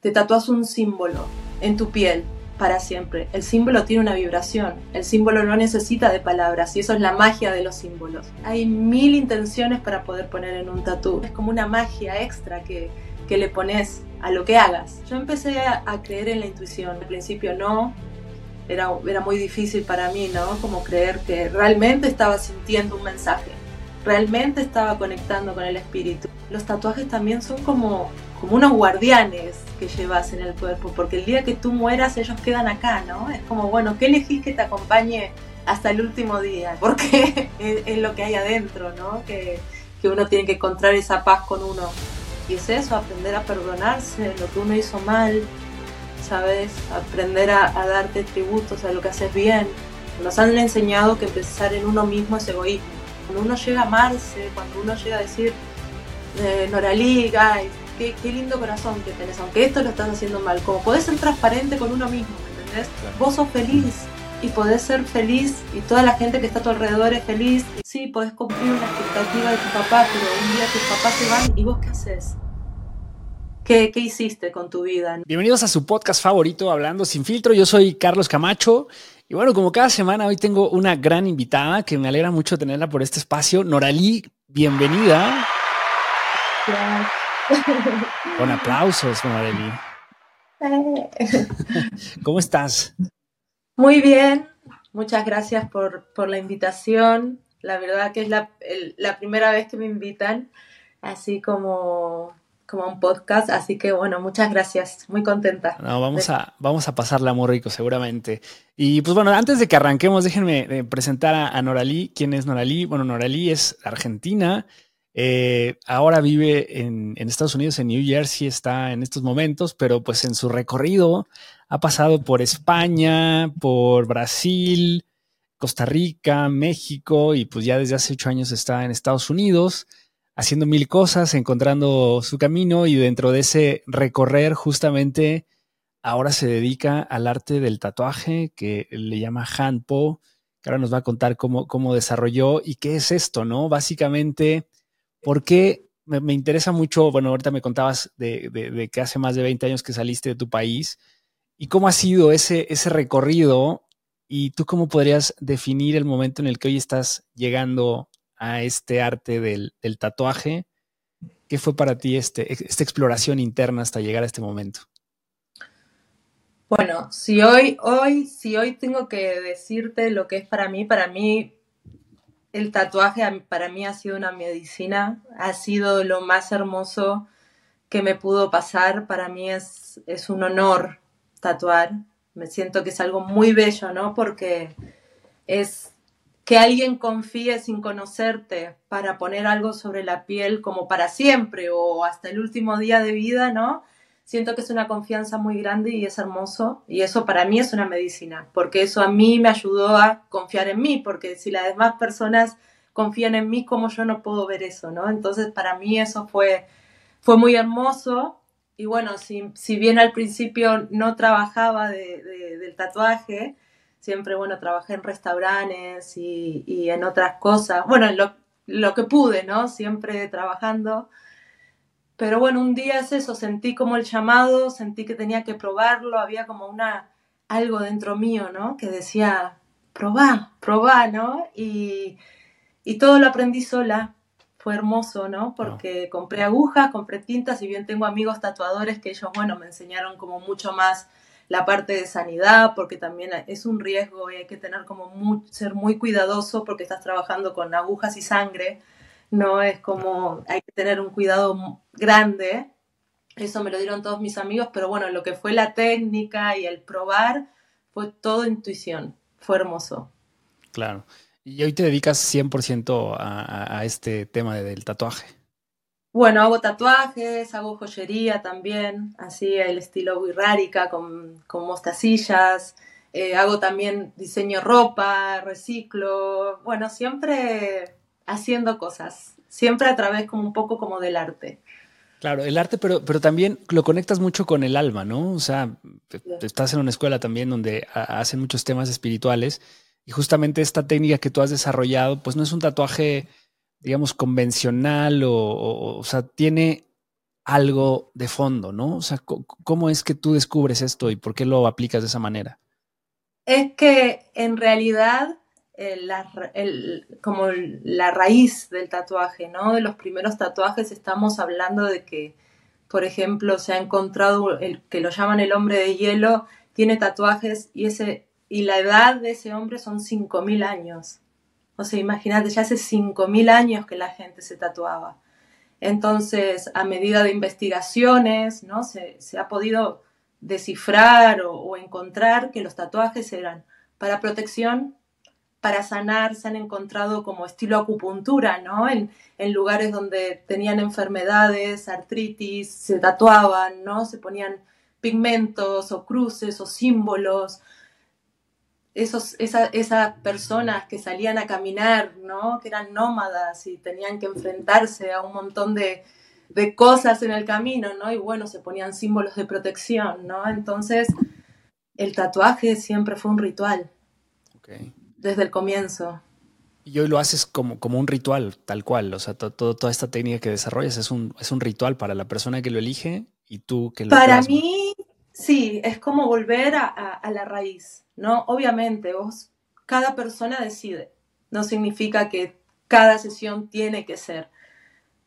te tatúas un símbolo en tu piel para siempre. El símbolo tiene una vibración, el símbolo no necesita de palabras y eso es la magia de los símbolos. Hay mil intenciones para poder poner en un tatú. Es como una magia extra que, que le pones a lo que hagas. Yo empecé a, a, creer en la intuición. Al principio no, era, era muy difícil para mí, ¿no? Como creer que realmente estaba sintiendo un mensaje, realmente estaba conectando con el espíritu. Los tatuajes también son como como unos guardianes que llevas en el cuerpo, porque el día que tú mueras ellos quedan acá, ¿no? Es como, bueno, ¿qué elegís que te acompañe hasta el último día? Porque es, lo que hay adentro, ¿no? Que, que uno tiene que encontrar esa paz con uno. Y es eso, aprender a perdonarse, lo que uno hizo mal, ¿sabes? Aprender a, a darte tributos a lo que haces bien. Nos han enseñado que empezar en uno mismo es egoísmo. Cuando uno llega a amarse, cuando uno llega a decir, eh, guys, qué, lindo corazón que tenés, aunque esto lo estás haciendo mal, como podés ser transparente con uno mismo, ¿me entendés? Vos sos feliz y podés ser feliz y toda la gente que está a tu alrededor es feliz. Sí, podés cumplir una expectativa de tu papá, pero un día tus papás se van y vos qué haces. ¿Qué, ¿Qué, hiciste con tu vida? Bienvenidos a su podcast favorito, Hablando sin filtro. Yo soy Carlos Camacho. Y bueno, como cada semana, hoy tengo una gran invitada que me alegra mucho tenerla por este espacio. Noralí, bienvenida. Gracias. Con aplausos, Marely. ¿Cómo estás? Muy bien, muchas gracias por, por, la invitación. La verdad que es la, la, primera vez que me invitan, así como, como un podcast, así que bueno, muchas gracias, muy contenta. No, vamos, a, vamos a pasarla muy rico seguramente. Y pues bueno, antes de que arranquemos, déjenme eh, presentar a, a Noralí. ¿Quién es Noralí? Bueno, Noralí es argentina, eh, ahora vive en, Estados Unidos, en New Jersey, está en estos momentos, pero pues en su recorrido ha pasado por España, por Brasil, Costa Rica, México y pues ya desde hace ocho años está en Estados Unidos haciendo mil cosas, encontrando su camino y dentro de ese recorrer justamente ahora se dedica al arte del tatuaje que le llama Hanpo, que ahora nos va a contar cómo, cómo desarrolló y qué es esto, ¿no? Básicamente porque me, me interesa mucho, bueno, ahorita me contabas de, que hace más de 20 años que saliste de tu país y cómo ha sido ese, ese recorrido y tú cómo podrías definir el momento en el que hoy estás llegando a este arte del, tatuaje. ¿Qué fue para ti este, esta exploración interna hasta llegar a este momento? Bueno, si hoy, hoy, si hoy tengo que decirte lo que es para mí, para mí el tatuaje para mí ha sido una medicina, ha sido lo más hermoso que me pudo pasar. Para mí es, es un honor tatuar. Me siento que es algo muy bello, ¿no? Porque es que alguien confíe sin conocerte para poner algo sobre la piel como para siempre o hasta el último día de vida, ¿no? Siento que es una confianza muy grande y es hermoso y eso para mí es una medicina, porque eso a mí me ayudó a confiar en mí, porque si las demás personas confían en mí, ¿cómo yo no puedo ver eso, no? Entonces para mí eso fue, fue muy hermoso y bueno, si, si bien al principio no trabajaba de, del tatuaje, siempre, bueno, trabajé en restaurantes y, y en otras cosas, bueno, lo, lo que pude, ¿no? Siempre trabajando pero bueno, un día es eso, sentí como el llamado, sentí que tenía que probarlo, había como una algo dentro mío, ¿no? Que decía, probá, probá, ¿no? Y, y todo lo aprendí sola. Fue hermoso, ¿no? Porque compré agujas, compré tintas, y bien tengo amigos tatuadores que ellos, bueno, me enseñaron como mucho más la parte de sanidad, porque también es un riesgo y hay que tener como ser muy cuidadoso porque estás trabajando con agujas y sangre no es como, hay que tener un cuidado grande. Eso me lo dieron todos mis amigos, pero bueno, lo que fue la técnica y el probar fue todo intuición. Fue hermoso. Claro. Y hoy te dedicas 100% a, a, este tema del tatuaje. Bueno, hago tatuajes, hago joyería también, así el estilo wirrárica con, con mostacillas. Eh, hago también diseño ropa, reciclo. Bueno, siempre haciendo cosas, siempre a través como un poco como del arte. Claro, el arte, pero, pero también lo conectas mucho con el alma, ¿no? O sea, estás en una escuela también donde hacen muchos temas espirituales y justamente esta técnica que tú has desarrollado, pues no es un tatuaje, digamos, convencional o, o, sea, tiene algo de fondo, ¿no? O sea, ¿cómo es que tú descubres esto y por qué lo aplicas de esa manera? Es que en realidad como la raíz del tatuaje, ¿no? De los primeros tatuajes estamos hablando de que, por ejemplo, se ha encontrado el que lo llaman el hombre de hielo, tiene tatuajes y ese y la edad de ese hombre son 5000 años. O sea, imagínate, ya hace 5000 años que la gente se tatuaba. Entonces, a medida de investigaciones, ¿no? Se, ha podido descifrar o encontrar que los tatuajes eran para protección para sanar se han encontrado como estilo acupuntura, ¿no? En, lugares donde tenían enfermedades, artritis, se tatuaban, ¿no? Se ponían pigmentos o cruces o símbolos. Esos, esas personas que salían a caminar, ¿no? Que eran nómadas y tenían que enfrentarse a un montón de, de cosas en el camino, ¿no? Y bueno, se ponían símbolos de protección, ¿no? Entonces, el tatuaje siempre fue un ritual. Desde el comienzo. Y hoy lo haces como, como un ritual, tal cual. O sea, toda esta técnica que desarrollas es un, es un ritual para la persona que lo elige y tú que lo Para mí, sí, es como volver a, a, la raíz, ¿no? Obviamente, vos, cada persona decide. No significa que cada sesión tiene que ser.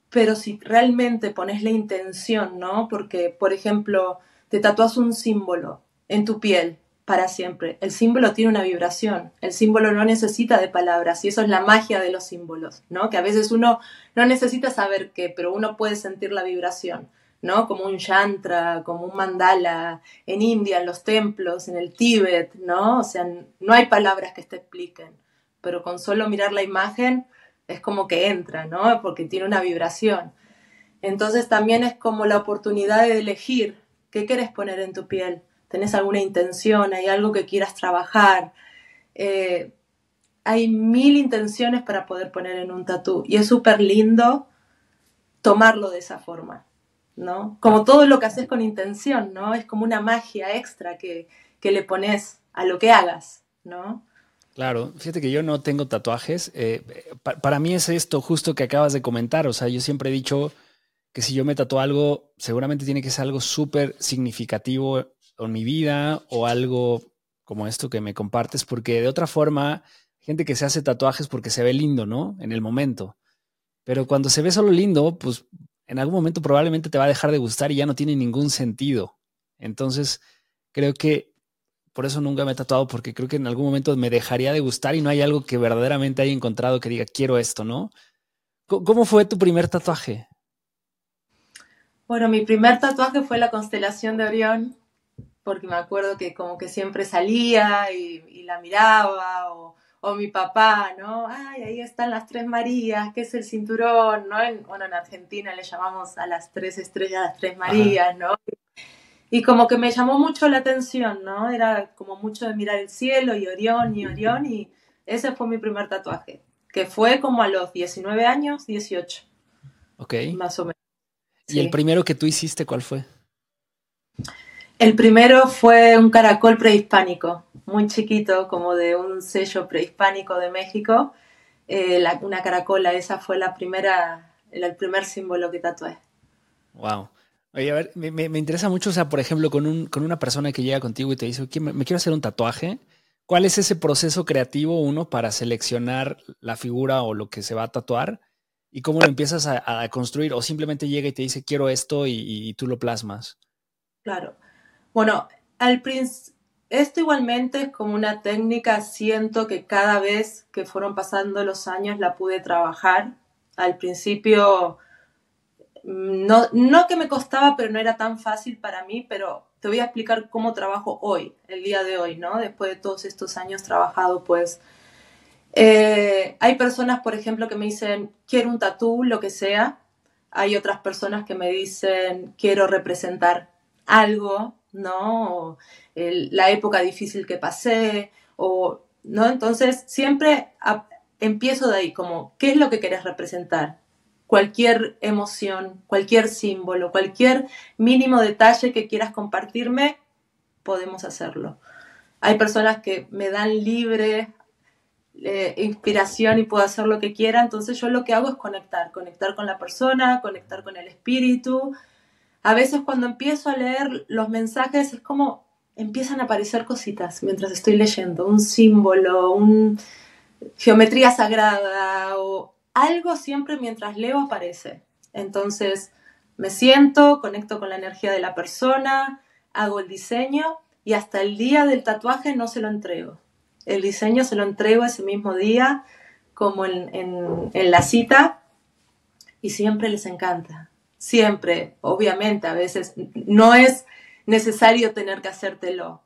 Pero si realmente pones la intención, ¿no? Porque, por ejemplo, te tatúas un símbolo en tu piel para siempre. El símbolo tiene una vibración, el símbolo no necesita de palabras y eso es la magia de los símbolos, ¿no? Que a veces uno no necesita saber qué, pero uno puede sentir la vibración, ¿no? Como un yantra, como un mandala, en India, en los templos, en el Tíbet, ¿no? O sea, no hay palabras que te expliquen, pero con solo mirar la imagen es como que entra, ¿no? Porque tiene una vibración. Entonces también es como la oportunidad de elegir qué quieres poner en tu piel tenés alguna intención, hay algo que quieras trabajar. Eh, hay mil intenciones para poder poner en un tatú y es súper lindo tomarlo de esa forma, ¿no? Como todo lo que haces con intención, ¿no? Es como una magia extra que, le pones a lo que hagas, ¿no? Claro, fíjate que yo no tengo tatuajes. Eh, para mí es esto justo que acabas de comentar. O sea, yo siempre he dicho que si yo me tatúo algo, seguramente tiene que ser algo súper significativo con mi vida o algo como esto que me compartes, porque de otra forma, gente que se hace tatuajes porque se ve lindo, ¿no? En el momento. Pero cuando se ve solo lindo, pues en algún momento probablemente te va a dejar de gustar y ya no tiene ningún sentido. Entonces, creo que por eso nunca me he tatuado, porque creo que en algún momento me dejaría de gustar y no hay algo que verdaderamente haya encontrado que diga, quiero esto, ¿no? ¿Cómo fue tu primer tatuaje? Bueno, mi primer tatuaje fue la constelación de Orión porque me acuerdo que como que siempre salía y, la miraba, o, mi papá, ¿no? Ay, ahí están las tres Marías, que es el cinturón, ¿no? En, bueno, en Argentina le llamamos a las tres estrellas las tres Marías, ¿no? Y como que me llamó mucho la atención, ¿no? Era como mucho de mirar el cielo y Orión y Orión, y ese fue mi primer tatuaje, que fue como a los 19 años, 18. Ok. Más o menos. ¿Y el primero que tú hiciste, cuál fue? El primero fue un caracol prehispánico, muy chiquito, como de un sello prehispánico de México. Eh, una caracola, esa fue la primera, el, primer símbolo que tatué. Wow. Oye, a ver, me, interesa mucho, o sea, por ejemplo, con, un, con una persona que llega contigo y te dice, me, me quiero hacer un tatuaje. ¿Cuál es ese proceso creativo, uno, para seleccionar la figura o lo que se va a tatuar? ¿Y cómo lo empiezas a, construir? ¿O simplemente llega y te dice, quiero esto y tú lo plasmas? Claro. Bueno, al esto igualmente es como una técnica, siento que cada vez que fueron pasando los años la pude trabajar. Al principio, mm, no, no que me costaba, pero no era tan fácil para mí, pero te voy a explicar cómo trabajo hoy, el día de hoy, ¿no? Después de todos estos años trabajado, pues... Eh, hay personas, por ejemplo, que me dicen, quiero un tatú, lo que sea. Hay otras personas que me dicen, quiero representar algo ¿no? la época difícil que pasé, o, ¿no? Entonces, siempre empiezo de ahí, como, ¿qué es lo que querés representar? Cualquier emoción, cualquier símbolo, cualquier mínimo detalle que quieras compartirme, podemos hacerlo. Hay personas que me dan libre eh, inspiración y puedo hacer lo que quiera, entonces yo lo que hago es conectar, conectar con la persona, conectar con el espíritu, a veces cuando empiezo a leer los mensajes es como empiezan a aparecer cositas mientras estoy leyendo, un símbolo, una geometría sagrada o algo siempre mientras leo aparece. Entonces me siento, conecto con la energía de la persona, hago el diseño y hasta el día del tatuaje no se lo entrego. El diseño se lo entrego ese mismo día, como en, la cita, y siempre les encanta. Siempre, obviamente, a veces no es necesario tener que hacértelo,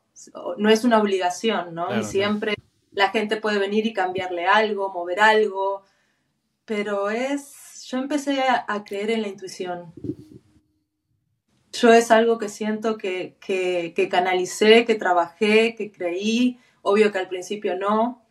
no es una obligación, ¿no? y siempre la gente puede venir y cambiarle algo, mover algo, pero es, yo empecé a creer en la intuición yo es algo que siento que, que, canalicé, que trabajé, que creí. Obvio que al principio no.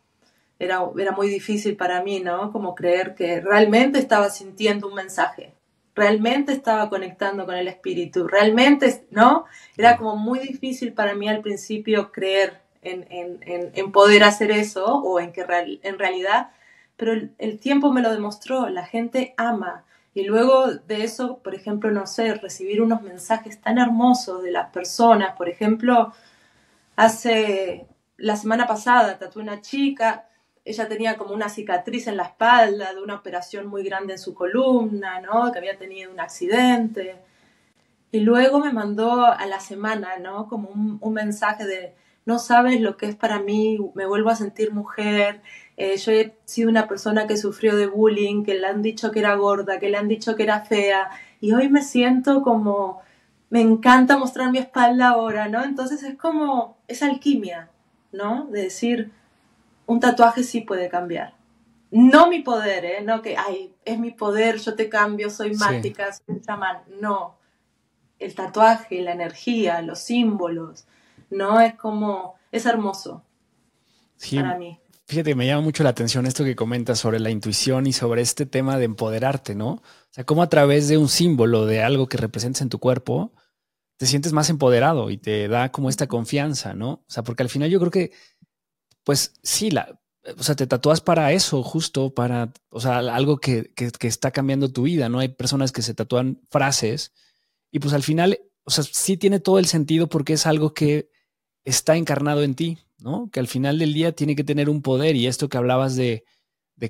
Era, era muy difícil para mí, ¿no? Como creer que realmente estaba sintiendo un mensaje. Realmente estaba conectando con el espíritu. Realmente, ¿no? Era como muy difícil para mí al principio creer en, en, en, poder hacer eso o en que en realidad. Pero el tiempo me lo demostró. La gente ama y luego de eso, por ejemplo, no sé, recibir unos mensajes tan hermosos de las personas. Por ejemplo, hace la semana pasada tatué una chica, ella tenía como una cicatriz en la espalda de una operación muy grande en su columna, ¿no? Que había tenido un accidente. Y luego me mandó a la semana, ¿no? Como un, mensaje de, no sabes lo que es para mí, me vuelvo a sentir mujer, eh, yo he sido una persona que sufrió de bullying, que le han dicho que era gorda, que le han dicho que era fea, y hoy me siento como, me encanta mostrar mi espalda ahora, ¿no? Entonces es como, es alquimia, ¿no? De decir, un tatuaje sí puede cambiar. No mi poder, ¿eh? No que, ay, es mi poder, yo te cambio, soy mágica, soy un chamán. No. El tatuaje, la energía, los símbolos, ¿no? Es como, es hermoso para mí. Fíjate, me llama mucho la atención esto que comentas sobre la intuición y sobre este tema de empoderarte, ¿no? O sea, cómo a través de un símbolo, de algo que representes en tu cuerpo, te sientes más empoderado y te da como esta confianza, ¿no? O sea, porque al final yo creo que, pues sí, la, o sea, te tatúas para eso, justo para, o sea, algo que, que, está cambiando tu vida, ¿no? Hay personas que se tatúan frases y pues al final, o sea, sí tiene todo el sentido porque es algo que está encarnado en ti, ¿no? Que al final del día tiene que tener un poder y esto que hablabas de,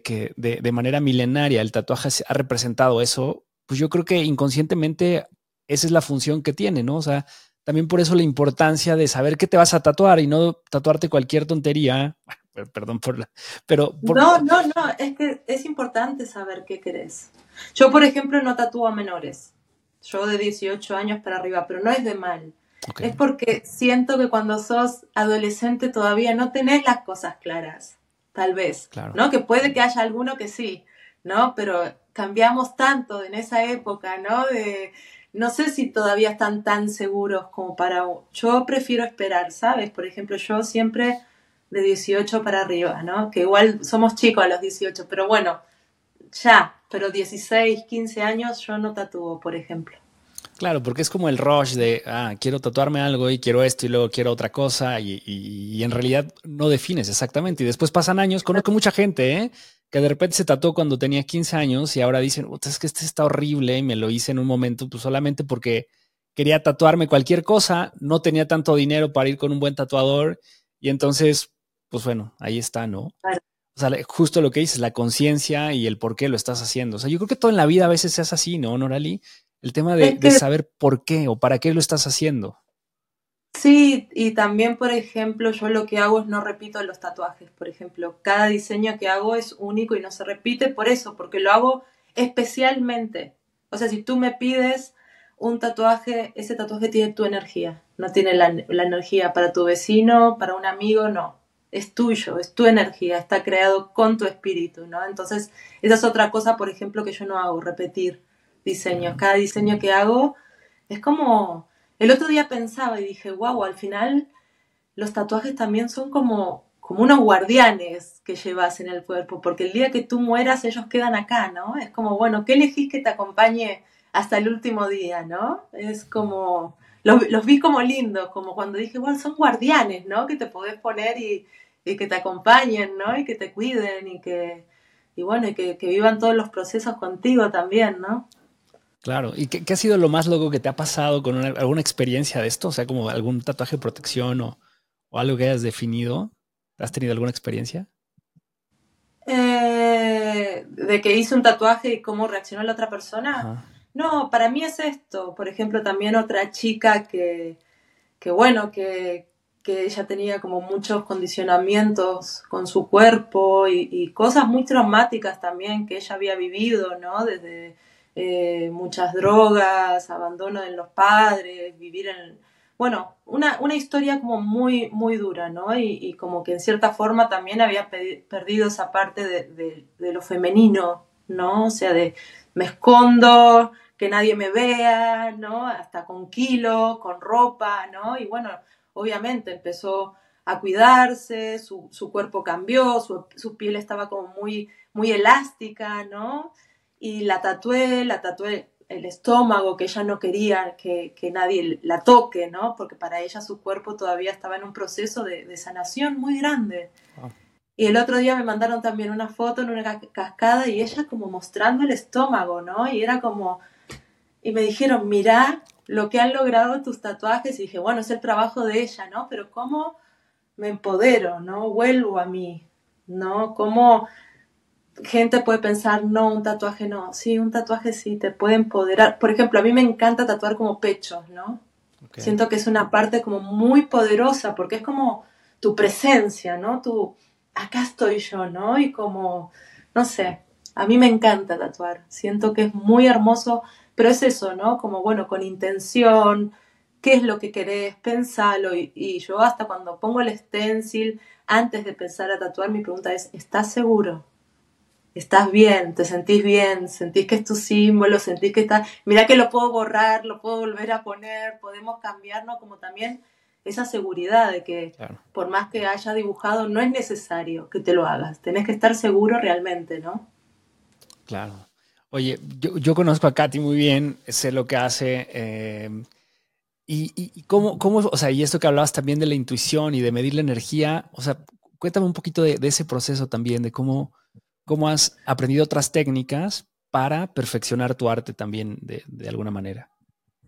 que de, manera milenaria el tatuaje ha representado eso, pues yo creo que inconscientemente esa es la función que tiene, ¿no? O sea, también por eso la importancia de saber qué te vas a tatuar y no tatuarte cualquier tontería. Perdón por la... Pero... No, no, no, es que es importante saber qué querés. Yo, por ejemplo, no tatúo a menores. Yo de 18 años para arriba, pero no es de mal. Es porque siento que cuando sos adolescente todavía no tenés las cosas claras, tal vez, ¿no? Que puede que haya alguno que sí, ¿no? Pero cambiamos tanto en esa época, ¿no? De, no sé si todavía están tan seguros como para... Yo prefiero esperar, ¿sabes? Por ejemplo, yo siempre de 18 para arriba, ¿no? Que igual somos chicos a los 18, pero bueno, ya, pero 16, 15 años yo no tatúo, por ejemplo. Claro, porque es como el rush de, ah, quiero tatuarme algo y quiero esto y luego quiero otra cosa y, en realidad no defines exactamente. Y después pasan años, conozco mucha gente ¿eh? Que de repente se tatuó cuando tenía 15 años y ahora dicen, es que este está horrible y me lo hice en un momento pues solamente porque quería tatuarme cualquier cosa, no tenía tanto dinero para ir con un buen tatuador y entonces, pues bueno, ahí está, ¿no? O sea, justo lo que dices, la conciencia y el por qué lo estás haciendo. O sea, yo creo que todo en la vida a veces se hace así, ¿no, Norali? El tema de, saber por qué o para qué lo estás haciendo. Sí, y también, por ejemplo, yo lo que hago es no repito los tatuajes, por ejemplo. Cada diseño que hago es único y no se repite por eso, porque lo hago especialmente. O sea, si tú me pides un tatuaje, ese tatuaje tiene tu energía, no tiene la, la energía para tu vecino, para un amigo, no. Es tuyo, es tu energía, está creado con tu espíritu, ¿no? Entonces, esa es otra cosa, por ejemplo, que yo no hago, repetir diseños. Cada diseño que hago es como... El otro día pensaba y dije, wow, al final los tatuajes también son como, como unos guardianes que llevas en el cuerpo, porque el día que tú mueras ellos quedan acá, ¿no? Es como, bueno, ¿qué elegís que te acompañe hasta el último día, ¿no? Es como, los, vi como lindos, como cuando dije, bueno, son guardianes, ¿no? Que te podés poner y, y que te acompañen, ¿no? Y que te cuiden y que, y bueno, y que vivan todos los procesos contigo también, ¿no? Claro, ¿y qué, ha sido lo más loco que te ha pasado con alguna experiencia de esto? O sea, como algún tatuaje de protección o, algo que hayas definido. ¿Has tenido alguna experiencia? Eh, de que hice un tatuaje y cómo reaccionó la otra persona. No, para mí es esto. Por ejemplo, también otra chica que, que bueno, que, que ella tenía como muchos condicionamientos con su cuerpo y, y, cosas muy traumáticas también que ella había vivido, ¿no? Desde eh, muchas drogas, abandono de los padres, vivir en... Bueno, una, una historia como muy, muy dura, ¿no? Y, como que en cierta forma también había perdido esa parte de, de, lo femenino, ¿no? O sea, de me escondo, que nadie me vea, ¿no? Hasta con kilo, con ropa, ¿no? Y bueno, obviamente empezó a cuidarse, su, su cuerpo cambió, su, su, piel estaba como muy, muy elástica, ¿no? Y la tatué, la tatué el estómago, que ella no quería que, nadie la toque, ¿no? Porque para ella su cuerpo todavía estaba en un proceso de, sanación muy grande. Ah. Y el otro día me mandaron también una foto en una cascada y ella como mostrando el estómago, ¿no? Y era como, y me dijeron, mira lo que han logrado tus tatuajes. Y dije, bueno, es el trabajo de ella, ¿no? Pero cómo me empodero, ¿no? Vuelvo a mí, ¿no? Cómo gente puede pensar, no, un tatuaje no. Sí, un tatuaje sí, te puede empoderar. Por ejemplo, a mí me encanta tatuar como pechos, ¿no? Siento que es una parte como muy poderosa porque es como tu presencia, ¿no? Tu, acá estoy yo, ¿no? Y como, no sé, a mí me encanta tatuar. Siento que es muy hermoso, pero es eso, ¿no? Como, bueno, con intención, qué es lo que querés, pensalo. Y, y yo hasta cuando pongo el stencil, antes de pensar a tatuar, mi pregunta es, ¿estás seguro? Estás bien, te sentís bien, sentís que es tu símbolo, sentís que está, mira que lo puedo borrar, lo puedo volver a poner, podemos cambiarnos, como también esa seguridad de que por más que haya dibujado, no es necesario que te lo hagas, tenés que estar seguro realmente, ¿no? Claro. Oye, yo, conozco a Katy muy bien, sé lo que hace. Eh, y, y, cómo, cómo, o sea, y esto que hablabas también de la intuición y de medir la energía, o sea, cuéntame un poquito de ese proceso también, de cómo, cómo has aprendido otras técnicas para perfeccionar tu arte también de, alguna manera.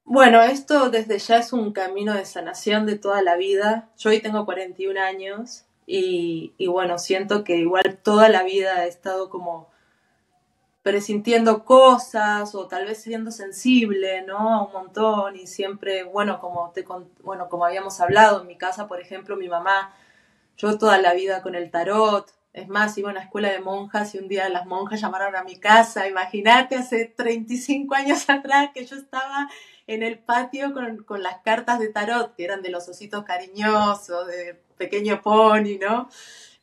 Bueno, esto desde ya es un camino de sanación de toda la vida. Yo hoy tengo 41 años y, bueno, siento que igual toda la vida he estado como presintiendo cosas o tal vez siendo sensible, ¿no? A un montón y siempre, bueno, como te bueno, como habíamos hablado en mi casa, por ejemplo, mi mamá, yo toda la vida con el tarot, es más, iba a una escuela de monjas y un día las monjas llamaron a mi casa. Imagínate, hace 35 años atrás que yo estaba en el patio con, las cartas de tarot, que eran de los ositos cariñosos, de pequeño pony, ¿no?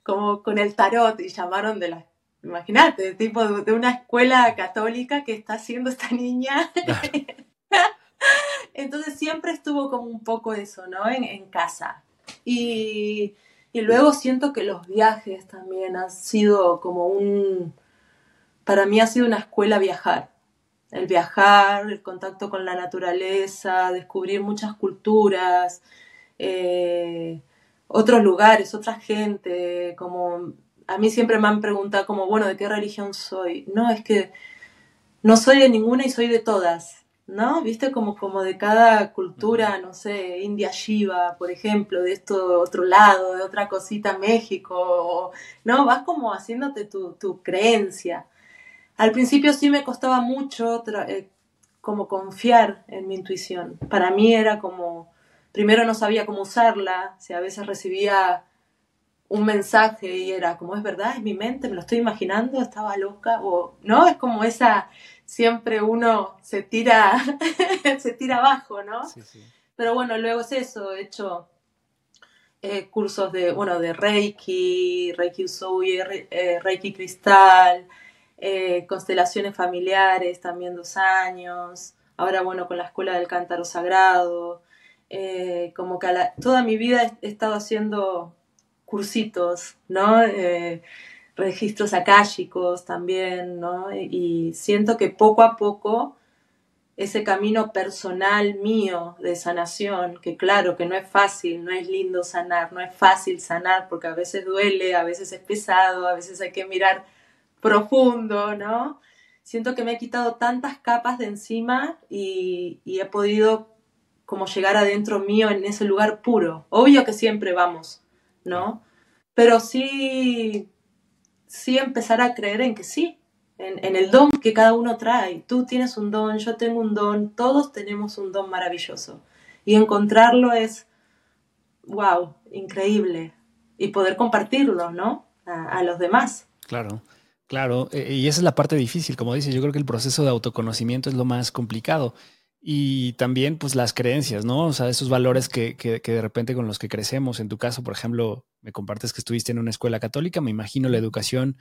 Como con el tarot y llamaron de las imagínate, tipo de, una escuela católica que está haciendo esta niña. Entonces siempre estuvo como un poco eso, ¿no? En, en casa. Y, y luego siento que los viajes también han sido como un... Para mí ha sido una escuela viajar. El viajar, el contacto con la naturaleza, descubrir muchas culturas, eh, otros lugares, otra gente, como a mí siempre me han preguntado como, bueno, ¿de qué religión soy? No, es que no soy de ninguna y soy de todas. ¿No? Viste como, como de cada cultura, no sé, India Shiva, por ejemplo, de esto otro lado, de otra cosita México, ¿no? Vas como haciéndote tu, tu creencia. Al principio sí me costaba mucho eh, como confiar en mi intuición. Para mí era como, primero no sabía cómo usarla, si a veces recibía un mensaje y era como, es verdad, es mi mente, me lo estoy imaginando, estaba loca, o no, es como esa siempre uno se tira, se tira abajo, ¿no? Pero bueno, luego es eso, he hecho eh, cursos de, bueno, de Reiki, Reiki Usui, eh, Reiki Cristal, eh, constelaciones familiares, también dos años, ahora bueno, con la Escuela del Cántaro Sagrado, como que toda mi vida he, estado haciendo cursitos, ¿no? Registros akáshicos también, ¿no? Y siento que poco a poco ese camino personal mío de sanación, que claro que no es fácil, no es lindo sanar, no es fácil sanar porque a veces duele, a veces es pesado, a veces hay que mirar profundo, ¿no? siento que me he quitado tantas capas de encima y, y he podido como llegar adentro mío en ese lugar puro. Obvio que siempre vamos, ¿no? Pero sí, sí empezar a creer en que sí, en, el don que cada uno trae. Tú tienes un don, yo tengo un don, todos tenemos un don maravilloso. Y encontrarlo es, wow, increíble. Y poder compartirlo, ¿no? A, a los demás. Claro. Claro, e, y esa es la parte difícil, como dices, yo creo que el proceso de autoconocimiento es lo más complicado. Y también, pues, las creencias, ¿no? O sea, esos valores que, que, que, de repente con los que crecemos. En tu caso, por ejemplo, me compartes que estuviste en una escuela católica, me imagino la educación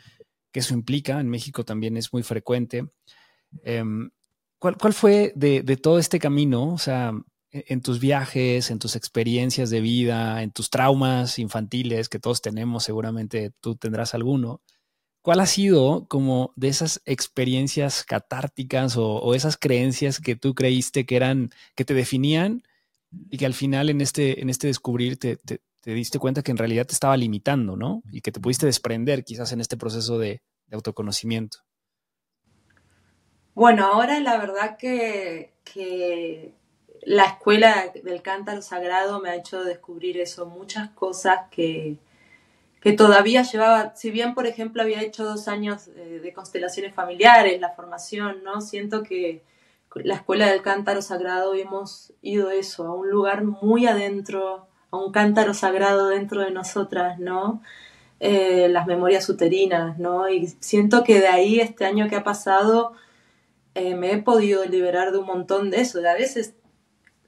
que eso implica, en México también es muy frecuente. Eh, ¿cuál, ¿cuál, fue de, de, todo este camino? O sea, e, en tus viajes, en tus experiencias de vida, en tus traumas infantiles que todos tenemos, seguramente tú tendrás alguno. ¿Cuál ha sido como de esas experiencias catárticas o, o, esas creencias que tú creíste que eran, que te definían y que al final en este, en este descubrir te, te, te, diste cuenta que en realidad te estaba limitando, ¿no? Y que te pudiste desprender quizás en este proceso de, de autoconocimiento. Bueno, ahora la verdad que, que la escuela del cántaro sagrado me ha hecho descubrir eso, muchas cosas que, que todavía llevaba, si bien por ejemplo había hecho dos años eh, de constelaciones familiares, la formación, ¿no? Siento que la escuela del cántaro sagrado hemos ido eso, a un lugar muy adentro, a un cántaro sagrado dentro de nosotras, ¿no? Eh, las memorias uterinas, ¿no? Y siento que de ahí este año que ha pasado eh, me he podido liberar de un montón de eso, de a veces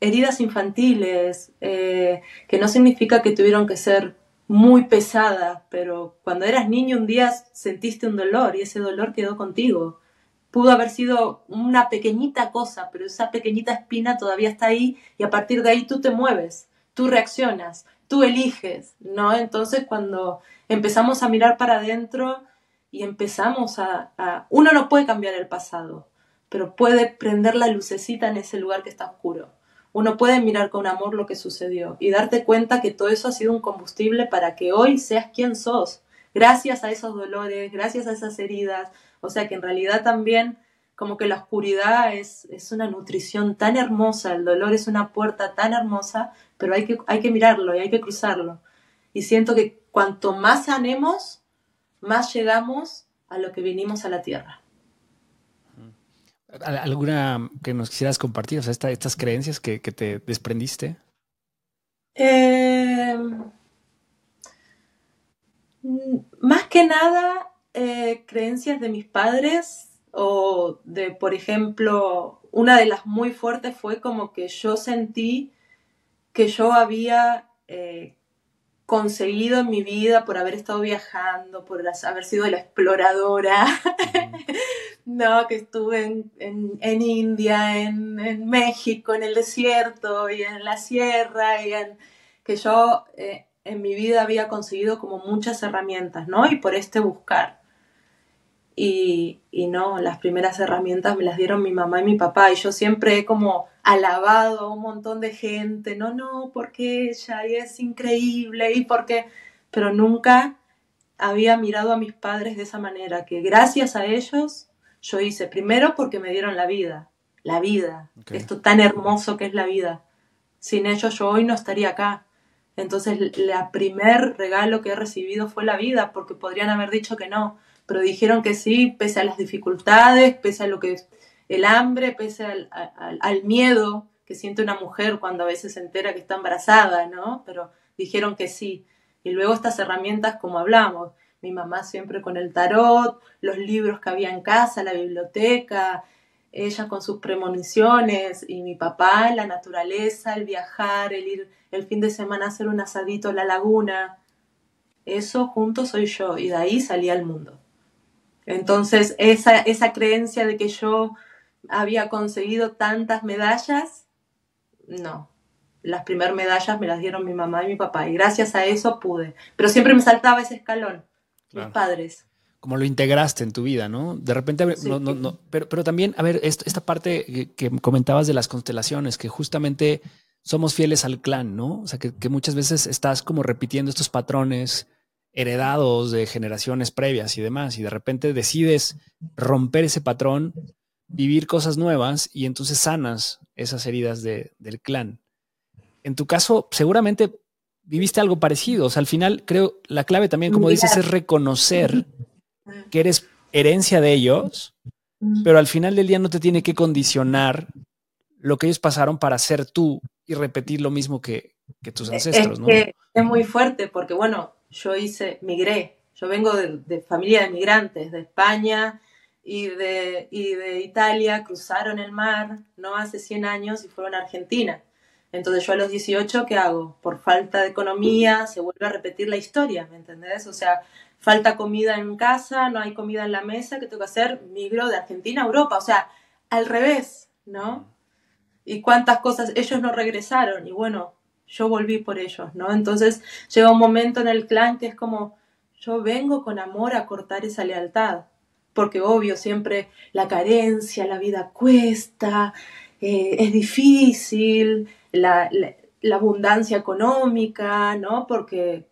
heridas infantiles, que no significa que tuvieron que ser muy pesada, pero cuando eras niño un día sentiste un dolor y ese dolor quedó contigo. Pudo haber sido una pequeñita cosa, pero esa pequeñita espina todavía está ahí y a partir de ahí tú te mueves, tú reaccionas, tú eliges, ¿no? Entonces cuando empezamos a mirar para adentro y empezamos a, a... Uno no puede cambiar el pasado, pero puede prender la lucecita en ese lugar que está oscuro uno puede mirar con amor lo que sucedió y darte cuenta que todo eso ha sido un combustible para que hoy seas quien sos, gracias a esos dolores, gracias a esas heridas. O sea que en realidad también como que la oscuridad es, es una nutrición tan hermosa, el dolor es una puerta tan hermosa, pero hay que, hay que mirarlo y hay que cruzarlo. Y siento que cuanto más sanemos, más llegamos a lo que vinimos a la tierra. ¿Alguna que nos quisieras compartir? O sea, esta, estas creencias que, que, te desprendiste. Eh, más que nada, eh, creencias de mis padres o de, por ejemplo, una de las muy fuertes fue como que yo sentí que yo había eh, conseguido en mi vida por haber estado viajando, por haber sido la exploradora. no, que estuve en, en, India, en, en, México, en el desierto y en la sierra, y que yo eh, en mi vida había conseguido como muchas herramientas, ¿no? Y por este buscar. Y, y, no, las primeras herramientas me las dieron mi mamá y mi papá, y yo siempre he como alabado a un montón de gente, no, no, porque ella y es increíble, y porque, pero nunca había mirado a mis padres de esa manera, que gracias a ellos yo hice, primero porque me dieron la vida, la vida, okay. esto tan hermoso que es la vida. Sin ellos yo hoy no estaría acá. Entonces, el primer regalo que he recibido fue la vida, porque podrían haber dicho que no pero dijeron que sí, pese a las dificultades, pese a lo que es el hambre, pese al, al, miedo que siente una mujer cuando a veces se entera que está embarazada, ¿no? Pero dijeron que sí. Y luego estas herramientas, como hablamos, mi mamá siempre con el tarot, los libros que había en casa, la biblioteca, ella con sus premoniciones y mi papá, la naturaleza, el viajar, el ir el fin de semana a hacer un asadito a la laguna. Eso junto soy yo y de ahí salí al mundo. Entonces, esa, esa creencia de que yo había conseguido tantas medallas, no. Las primeras medallas me las dieron mi mamá y mi papá, y gracias a eso pude. Pero siempre me saltaba ese escalón, claro. mis padres. Como lo integraste en tu vida, ¿no? De repente, sí. no, no, no, pero, pero también, a ver, esta parte que comentabas de las constelaciones, que justamente somos fieles al clan, ¿no? O sea, que, que muchas veces estás como repitiendo estos patrones heredados de generaciones previas y demás, y de repente decides romper ese patrón, vivir cosas nuevas y entonces sanas esas heridas del clan. En tu caso, seguramente viviste algo parecido. O sea, al final creo la clave también, como dices, es reconocer que eres herencia de ellos, pero al final del día no te tiene que condicionar lo que ellos pasaron para ser tú y repetir lo mismo que, tus ancestros, es es muy fuerte porque, bueno, yo hice, migré, yo vengo de, familia de migrantes de España y de, y de Italia, cruzaron el mar, ¿no? Hace 100 años y fueron a Argentina. Entonces yo a los 18, ¿qué hago? Por falta de economía se vuelve a repetir la historia, ¿me entendés? O sea, falta comida en casa, no hay comida en la mesa, ¿qué tengo que hacer? Migro de Argentina a Europa, o sea, al revés, ¿no? Y cuántas cosas, ellos no regresaron y bueno, yo volví por ellos, ¿no? Entonces llega un momento en el clan que es como, yo vengo con amor a cortar esa lealtad, porque obvio, siempre la carencia, la vida cuesta, eh, es difícil, la, abundancia económica, ¿no? Porque,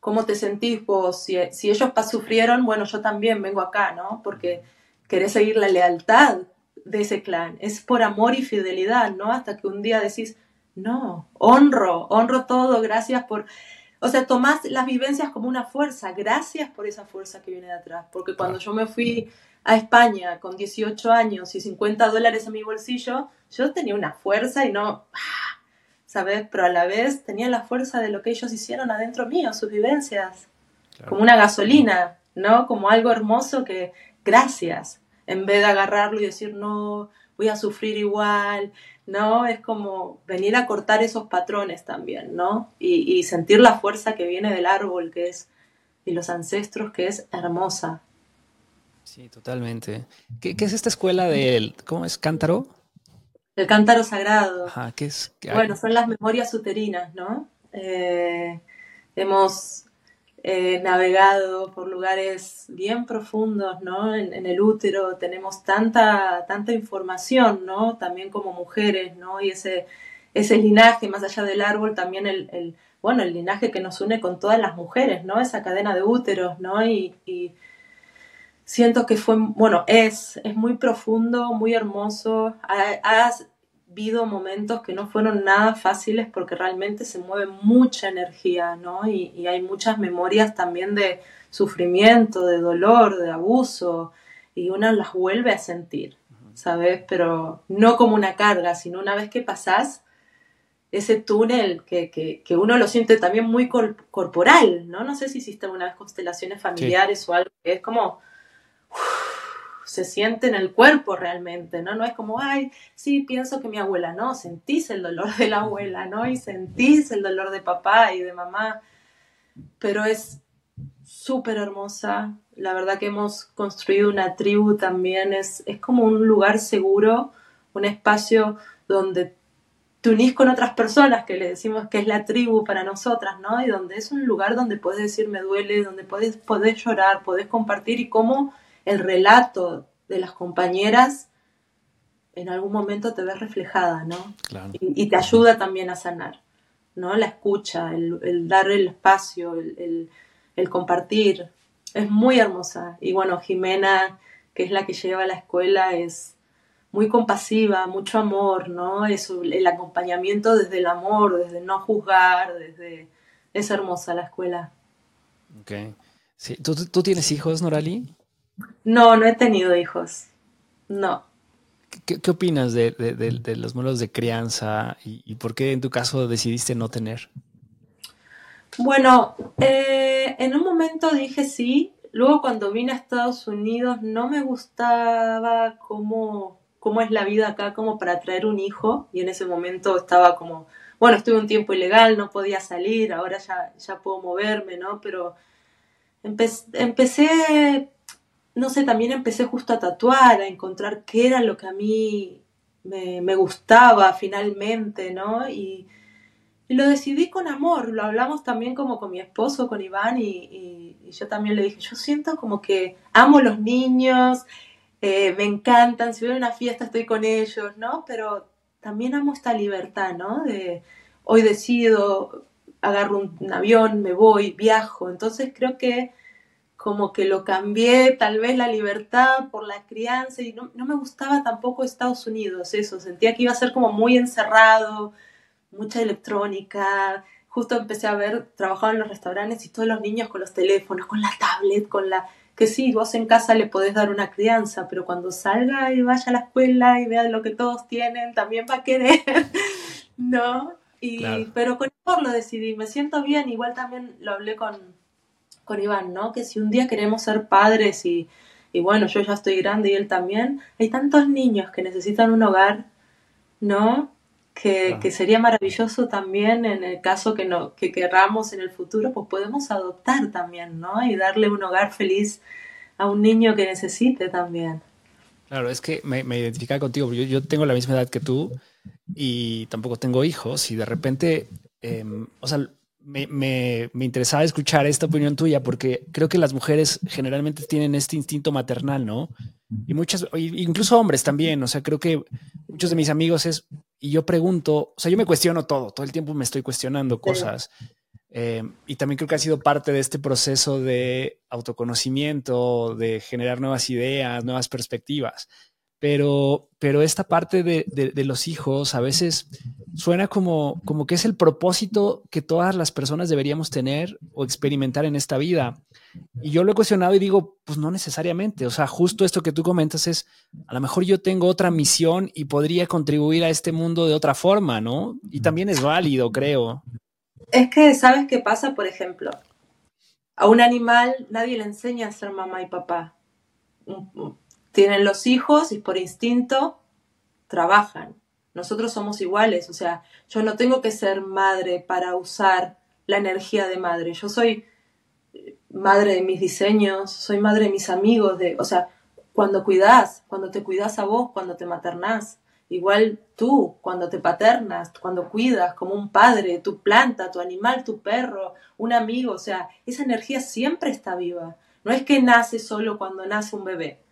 ¿cómo te sentís vos? Si, si ellos sufrieron, bueno, yo también vengo acá, ¿no? Porque querés seguir la lealtad de ese clan. Es por amor y fidelidad, ¿no? Hasta que un día decís, no, honro, honro todo, gracias por... O sea, tomás las vivencias como una fuerza, gracias por esa fuerza que viene de atrás, porque cuando yo me fui a España con 18 años y 50 dólares en mi bolsillo, yo tenía una fuerza y no, ¿sabes? Pero a la vez tenía la fuerza de lo que ellos hicieron adentro mío, sus vivencias, como una gasolina, ¿no? Como algo hermoso que, gracias, en vez de agarrarlo y decir, no, voy a sufrir igual, ¿no? Es como venir a cortar esos patrones también, ¿no? Y, sentir la fuerza que viene del árbol, que es, y los ancestros, que es hermosa. Sí, totalmente. ¿Qué, es esta escuela del, cómo es, cántaro? El cántaro sagrado. Ajá, ¿qué es? Bueno, son las memorias uterinas, ¿no? Eh, hemos eh, navegado por lugares bien profundos, ¿no? En, el útero tenemos tanta, tanta información, ¿no? También como mujeres, ¿no? Y ese, ese linaje, más allá del árbol, también el, bueno, el linaje que nos une con todas las mujeres, ¿no? Esa cadena de úteros, ¿no? Y, siento que fue, bueno, es, es muy profundo, muy hermoso. Habido momentos que no fueron nada fáciles porque realmente se mueve mucha energía, ¿no? Y, hay muchas memorias también de sufrimiento, de dolor, de abuso, y una las vuelve a sentir, ¿sabes? Pero no como una carga, sino una vez que pasás ese túnel que, que, uno lo siente también muy corporal, ¿no? No sé si hiciste una vez constelaciones familiares o algo, que es como se siente en el cuerpo realmente, ¿no? No es como, ay, sí, pienso que mi abuela, no, sentís el dolor de la abuela, ¿no? Y sentís el dolor de papá y de mamá, pero es súper hermosa. La verdad que hemos construido una tribu también, es, es como un lugar seguro, un espacio donde te unís con otras personas que le decimos que es la tribu para nosotras, ¿no? Y donde es un lugar donde puedes decir me duele, donde puedes, podés llorar, podés compartir y cómo el relato de las compañeras en algún momento te ves reflejada, ¿no? Y, te ayuda también a sanar, ¿no? La escucha, el, dar el espacio, el, compartir, es muy hermosa. Y bueno, Jimena, que es la que lleva a la escuela, es muy compasiva, mucho amor, ¿no? Es el acompañamiento desde el amor, desde no juzgar, desde... Es hermosa la escuela. Ok. Sí. ¿Tú, ¿Tú, tienes hijos, Norali? No, no he tenido hijos. No. ¿Qué, opinas de, los modelos de crianza y, por qué en tu caso decidiste no tener? Bueno, eh, en un momento dije sí. Luego cuando vine a Estados Unidos no me gustaba cómo, cómo es la vida acá como para traer un hijo. Y en ese momento estaba como, bueno, estuve un tiempo ilegal, no podía salir, ahora ya, ya puedo moverme, ¿no? Pero empecé no sé, también empecé justo a tatuar, a encontrar qué era lo que a mí me, gustaba finalmente, ¿no? Y, lo decidí con amor, lo hablamos también como con mi esposo, con Iván, y, yo también le dije, yo siento como que amo los niños, eh, me encantan, si voy a una fiesta estoy con ellos, ¿no? Pero también amo esta libertad, ¿no? De hoy decido agarro un, avión, me voy, viajo. Entonces creo que como que lo cambié, tal vez la libertad por la crianza y no, no me gustaba tampoco Estados Unidos, eso, sentía que iba a ser como muy encerrado, mucha electrónica, justo empecé a ver, trabajaba en los restaurantes y todos los niños con los teléfonos, con la tablet, con la... que sí, vos en casa le podés dar una crianza, pero cuando salga y vaya a la escuela y vea lo que todos tienen, también va a querer, ¿no? Y, Pero con amor lo decidí, me siento bien, igual también lo hablé con, con Iván, ¿no? Que si un día queremos ser padres y, y bueno, yo ya estoy grande y él también, hay tantos niños que necesitan un hogar, ¿no? Que, que, sería maravilloso también en el caso que, no, que querramos en el futuro, pues podemos adoptar también, ¿no? Y darle un hogar feliz a un niño que necesite también. Claro, es que me, me identifica contigo, yo, yo tengo la misma edad que tú y tampoco tengo hijos y de repente, em, o sea, me, me, me, interesaba escuchar esta opinión tuya porque creo que las mujeres generalmente tienen este instinto maternal, ¿no? Y muchas, incluso hombres también, o sea, creo que muchos de mis amigos es, y yo pregunto, o sea, yo me cuestiono todo, todo el tiempo me estoy cuestionando cosas. Eh, y también creo que ha sido parte de este proceso de autoconocimiento, de generar nuevas ideas, nuevas perspectivas. Pero, pero esta parte de, de, los hijos a veces suena como, como que es el propósito que todas las personas deberíamos tener o experimentar en esta vida. Y yo lo he cuestionado y digo, pues no necesariamente. O sea, justo esto que tú comentas es, a lo mejor yo tengo otra misión y podría contribuir a este mundo de otra forma, ¿no? Y también es válido, creo. Es que, ¿sabes qué pasa? Por ejemplo, a un animal nadie le enseña a ser mamá y papá. Tienen los hijos y por instinto trabajan. Nosotros somos iguales, o sea, yo no tengo que ser madre para usar la energía de madre. Yo soy madre de mis diseños, soy madre de mis amigos, de, o sea, cuando cuidas, cuando te cuidas a vos, cuando te maternás, igual tú, cuando te paternas, cuando cuidas como un padre, tu planta, tu animal, tu perro, un amigo, o sea, esa energía siempre está viva. No es que nace solo cuando nace un bebé.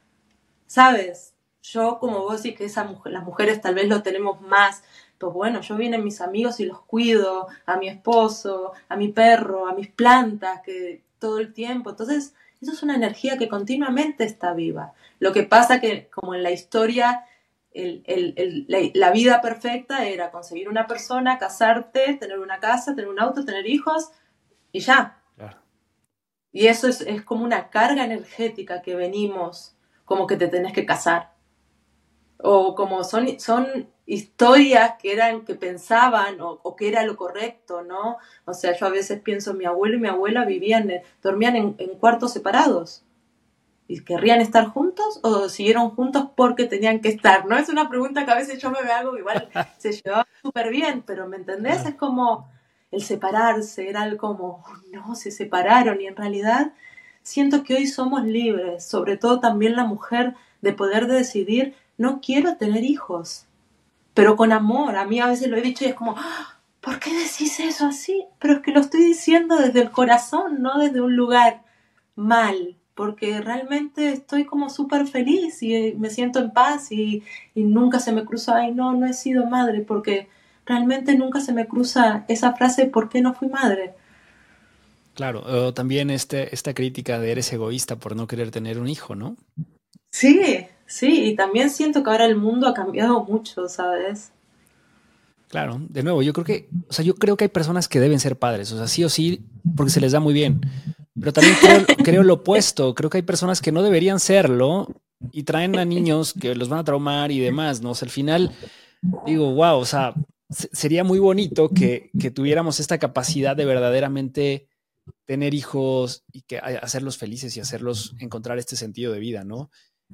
¿Sabes? Yo, como vos decís que esa las mujeres tal vez lo tenemos más, pues bueno, yo vienen mis amigos y los cuido, a mi esposo, a mi perro, a mis plantas, que todo el tiempo. Entonces, eso es una energía que continuamente está viva. Lo que pasa que, como en la historia, la, vida perfecta era conseguir una persona, casarte, tener una casa, tener un auto, tener hijos y ya. Y eso es, es, como una carga energética que venimos, como que te tenés que casar. O como son, son historias que eran, que pensaban o, que era lo correcto, ¿no? O sea, yo a veces pienso, mi abuelo y mi abuela vivían, dormían en, cuartos separados. ¿Y querrían estar juntos o siguieron juntos porque tenían que estar? ¿No? Es una pregunta que a veces yo me hago, igual se llevaba súper bien, pero ¿me entendés? Es como el separarse, era algo como, no, se separaron y en realidad siento que hoy somos libres, sobre todo también la mujer, de poder decidir, no quiero tener hijos, pero con amor. A mí a veces lo he dicho y es como, ah, ¿por qué decís eso así? Pero es que lo estoy diciendo desde el corazón, no desde un lugar mal, porque realmente estoy como súper feliz y me siento en paz y, nunca se me cruza, ay, no, no he sido madre, porque realmente nunca se me cruza esa frase, ¿por qué no fui madre? Claro, también este, esta crítica de eres egoísta por no querer tener un hijo, ¿no? Sí, Sí, y también siento que ahora el mundo ha cambiado mucho, ¿sabes? Claro, de nuevo, yo creo que, o sea, yo creo que hay personas que deben ser padres, o sea, sí o sí, porque se les da muy bien. Pero también creo, lo opuesto, creo que hay personas que no deberían serlo y traen a niños que los van a traumar y demás, ¿no? O sea, al final digo, wow, o sea, sería muy bonito que, que tuviéramos esta capacidad de verdaderamente tener hijos y que hacerlos felices y hacerlos encontrar este sentido de vida, ¿no?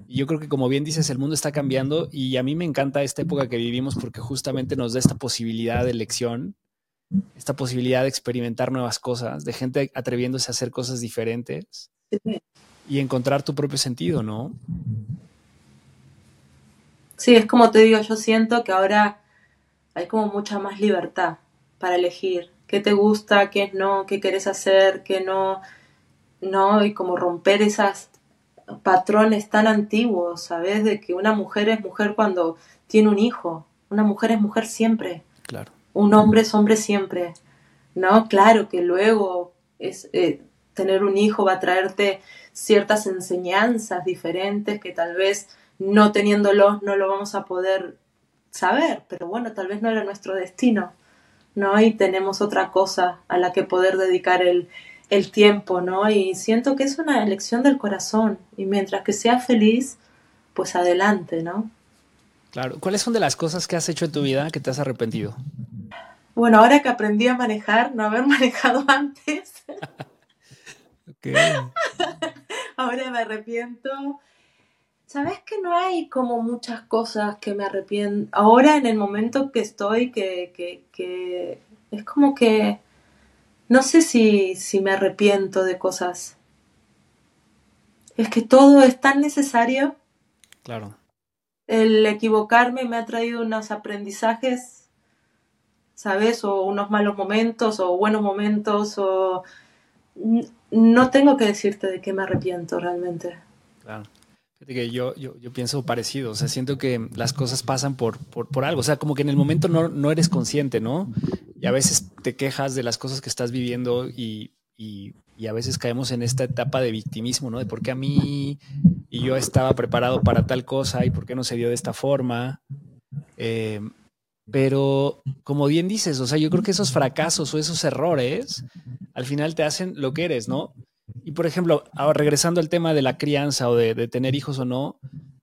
Y yo creo que como bien dices, el mundo está cambiando y a mí me encanta esta época que vivimos porque justamente nos da esta posibilidad de elección, esta posibilidad de experimentar nuevas cosas, de gente atreviéndose a hacer cosas diferentes y encontrar tu propio sentido, ¿no? Sí, es como te digo, yo siento que ahora hay como mucha más libertad para elegir qué te gusta, qué no, qué quieres hacer, qué no, no, y como romper esas patrones tan antiguos, ¿sabes? De que una mujer es mujer cuando tiene un hijo, una mujer es mujer siempre. Claro. Un hombre es hombre siempre. ¿no? Claro que luego es, eh, tener un hijo va a traerte ciertas enseñanzas diferentes que tal vez no teniéndolo no lo vamos a poder saber, pero bueno, tal vez no era nuestro destino, ¿no? Y tenemos otra cosa a la que poder dedicar el, el tiempo, ¿no? Y siento que es una elección del corazón y mientras que sea feliz, pues adelante, ¿no? Claro. ¿Cuáles son de las cosas que has hecho en tu vida que te has arrepentido? Bueno, ahora que aprendí a manejar, no haber manejado antes. ahora me arrepiento. Sabes que no hay como muchas cosas que me arrepiento. Ahora en el momento que estoy, que, que, que es como que no sé si, si me arrepiento de cosas. Es que todo es tan necesario. Claro. El equivocarme me ha traído unos aprendizajes, ¿sabes? O unos malos momentos, o buenos momentos, o... No tengo que decirte de qué me arrepiento realmente. Claro. Que yo, yo, pienso parecido, o sea, siento que las cosas pasan por, por, por, algo, o sea, como que en el momento no, no eres consciente, ¿no? Y a veces te quejas de las cosas que estás viviendo y, y, y, a veces caemos en esta etapa de victimismo, ¿no? De por qué a mí y yo estaba preparado para tal cosa y por qué no se dio de esta forma. Eh, pero como bien dices, o sea, yo creo que esos fracasos o esos errores al final te hacen lo que eres, ¿no? Y por ejemplo, ahora regresando al tema de la crianza o de, tener hijos o no,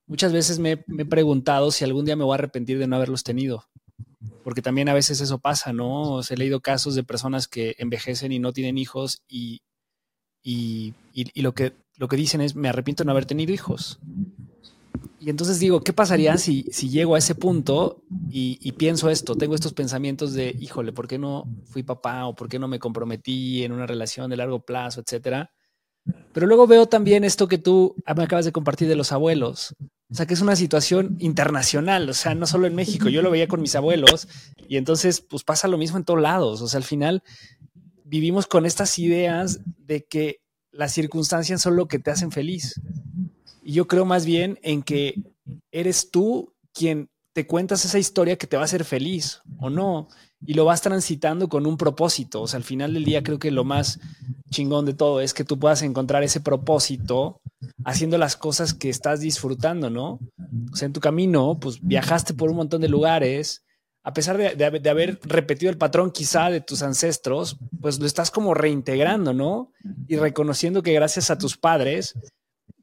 muchas veces me, he preguntado si algún día me voy a arrepentir de no haberlos tenido. Porque también a veces eso pasa, ¿no? He leído casos de personas que envejecen y no tienen hijos y, y, lo, que, lo que dicen es, me arrepiento de no haber tenido hijos. Y entonces digo, ¿qué pasaría si, si llego a ese punto y, y, pienso esto? Tengo estos pensamientos de, híjole, ¿por qué no fui papá o por qué no me comprometí en una relación de largo plazo, etcétera? Pero luego veo también esto que tú me acabas de compartir de los abuelos. O sea, que es una situación internacional, o sea, no solo en México. Yo lo veía con mis abuelos y entonces, pues pasa lo mismo en todos lados. O sea, al final vivimos con estas ideas de que las circunstancias son lo que te hacen feliz. Y yo creo más bien en que eres tú quien te cuentas esa historia que te va a hacer feliz o no y lo vas transitando con un propósito. O sea, al final del día creo que lo más chingón de todo es que tú puedas encontrar ese propósito haciendo las cosas que estás disfrutando, ¿no? O sea, en tu camino, pues viajaste por un montón de lugares, a pesar de, de, haber repetido el patrón quizá de tus ancestros, pues lo estás como reintegrando, ¿no? Y reconociendo que gracias a tus padres,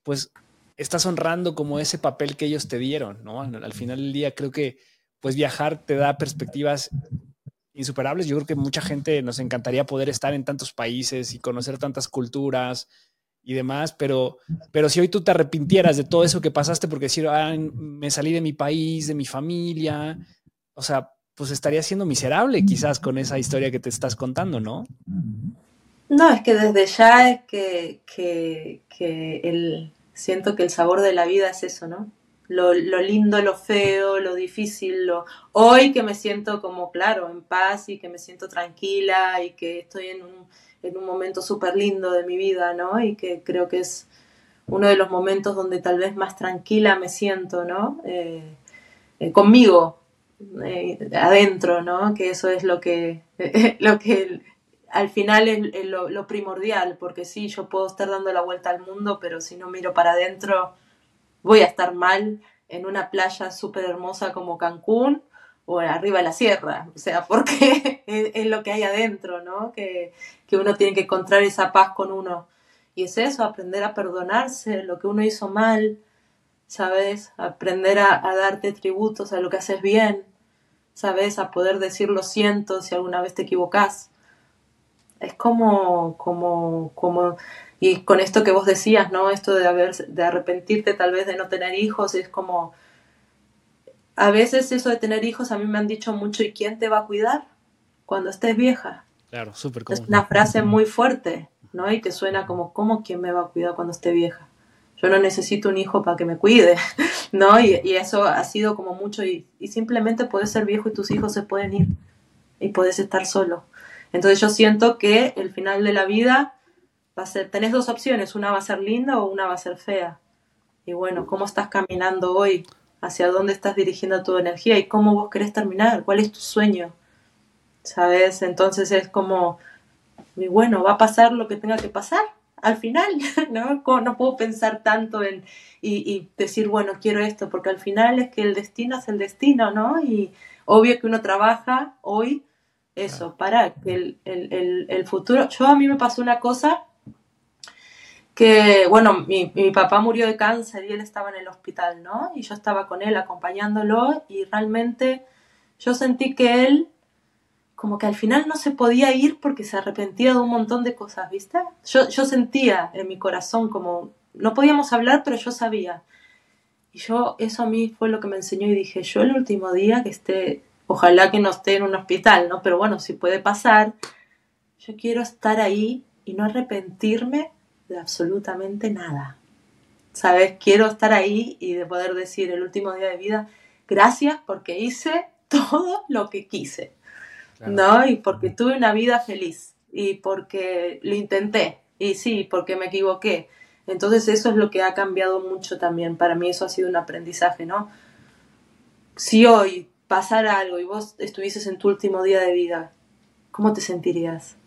pues estás honrando como ese papel que ellos te dieron, ¿no? Al final del día creo que pues viajar te da perspectivas insuperables. Yo creo que mucha gente nos encantaría poder estar en tantos países y conocer tantas culturas y demás, pero, pero si hoy tú te arrepintieras de todo eso que pasaste porque decir, me salí de mi país, de mi familia, o sea, pues estaría siendo miserable quizás con esa historia que te estás contando, ¿no? No, es que desde ya es que, que, que el, siento que el sabor de la vida es eso, ¿no? Lo, lo, lindo, lo feo, lo difícil, lo... Hoy que me siento como, claro, en paz y que me siento tranquila y que estoy en un, en un momento súper lindo de mi vida, ¿no? Y que creo que es uno de los momentos donde tal vez más tranquila me siento, ¿no? Eh, eh, conmigo, eh, adentro, ¿no? Que eso es lo que, lo que al final es, lo, lo primordial, porque sí, yo puedo estar dando la vuelta al mundo, pero si no miro para adentro voy a estar mal en una playa súper hermosa como Cancún o arriba de la sierra, o sea, porque es, lo que hay adentro, ¿no? Que, uno tiene que encontrar esa paz con uno. Y es eso, aprender a perdonarse lo que uno hizo mal, ¿sabes? Aprender a, a darte tributos a lo que haces bien, ¿sabes? A poder decir lo siento si alguna vez te equivocas. Es como, como, como y con esto que vos decías, ¿no? Esto de, haber, de arrepentirte tal vez de no tener hijos, es como... A veces eso de tener hijos a mí me han dicho mucho, ¿y quién te va a cuidar cuando estés vieja? Claro, súper Es una frase muy fuerte, ¿no? Y que suena como, ¿cómo quién me va a cuidar cuando esté vieja? Yo no necesito un hijo para que me cuide, ¿no? Y, y eso ha sido como mucho, y, y simplemente puedes ser viejo y tus hijos se pueden ir y puedes estar solo. Entonces yo siento que el final de la vida va a ser, tenés dos opciones, una va a ser linda o una va a ser fea. Y bueno, ¿cómo estás caminando hoy? ¿Hacia dónde estás dirigiendo tu energía? ¿Y cómo vos querés terminar? ¿Cuál es tu sueño? ¿sabes? Entonces es como, bueno, va a pasar lo que tenga que pasar al final, ¿no? No puedo pensar tanto en y, decir, bueno, quiero esto, porque al final es que el destino es el destino, ¿no? Y obvio que uno trabaja hoy eso, para que el, el, el, futuro... Yo a mí me pasó una cosa que, bueno, mi, mi, papá murió de cáncer y él estaba en el hospital, ¿no? Y yo estaba con él acompañándolo y realmente yo sentí que él como que al final no se podía ir porque se arrepentía de un montón de cosas, ¿viste? Yo, yo sentía en mi corazón como, no podíamos hablar, pero yo sabía. Y yo, eso a mí fue lo que me enseñó y dije, yo el último día que esté, ojalá que no esté en un hospital, ¿no? Pero bueno, si puede pasar, yo quiero estar ahí y no arrepentirme de absolutamente nada. ¿Sabes? Quiero estar ahí y de poder decir el último día de vida, gracias porque hice todo lo que quise. ¿no? Y porque tuve una vida feliz y porque lo intenté y sí, porque me equivoqué. Entonces eso es lo que ha cambiado mucho también. Para mí eso ha sido un aprendizaje, ¿no? Si hoy pasara algo y vos estuvieses en tu último día de vida, ¿cómo te sentirías?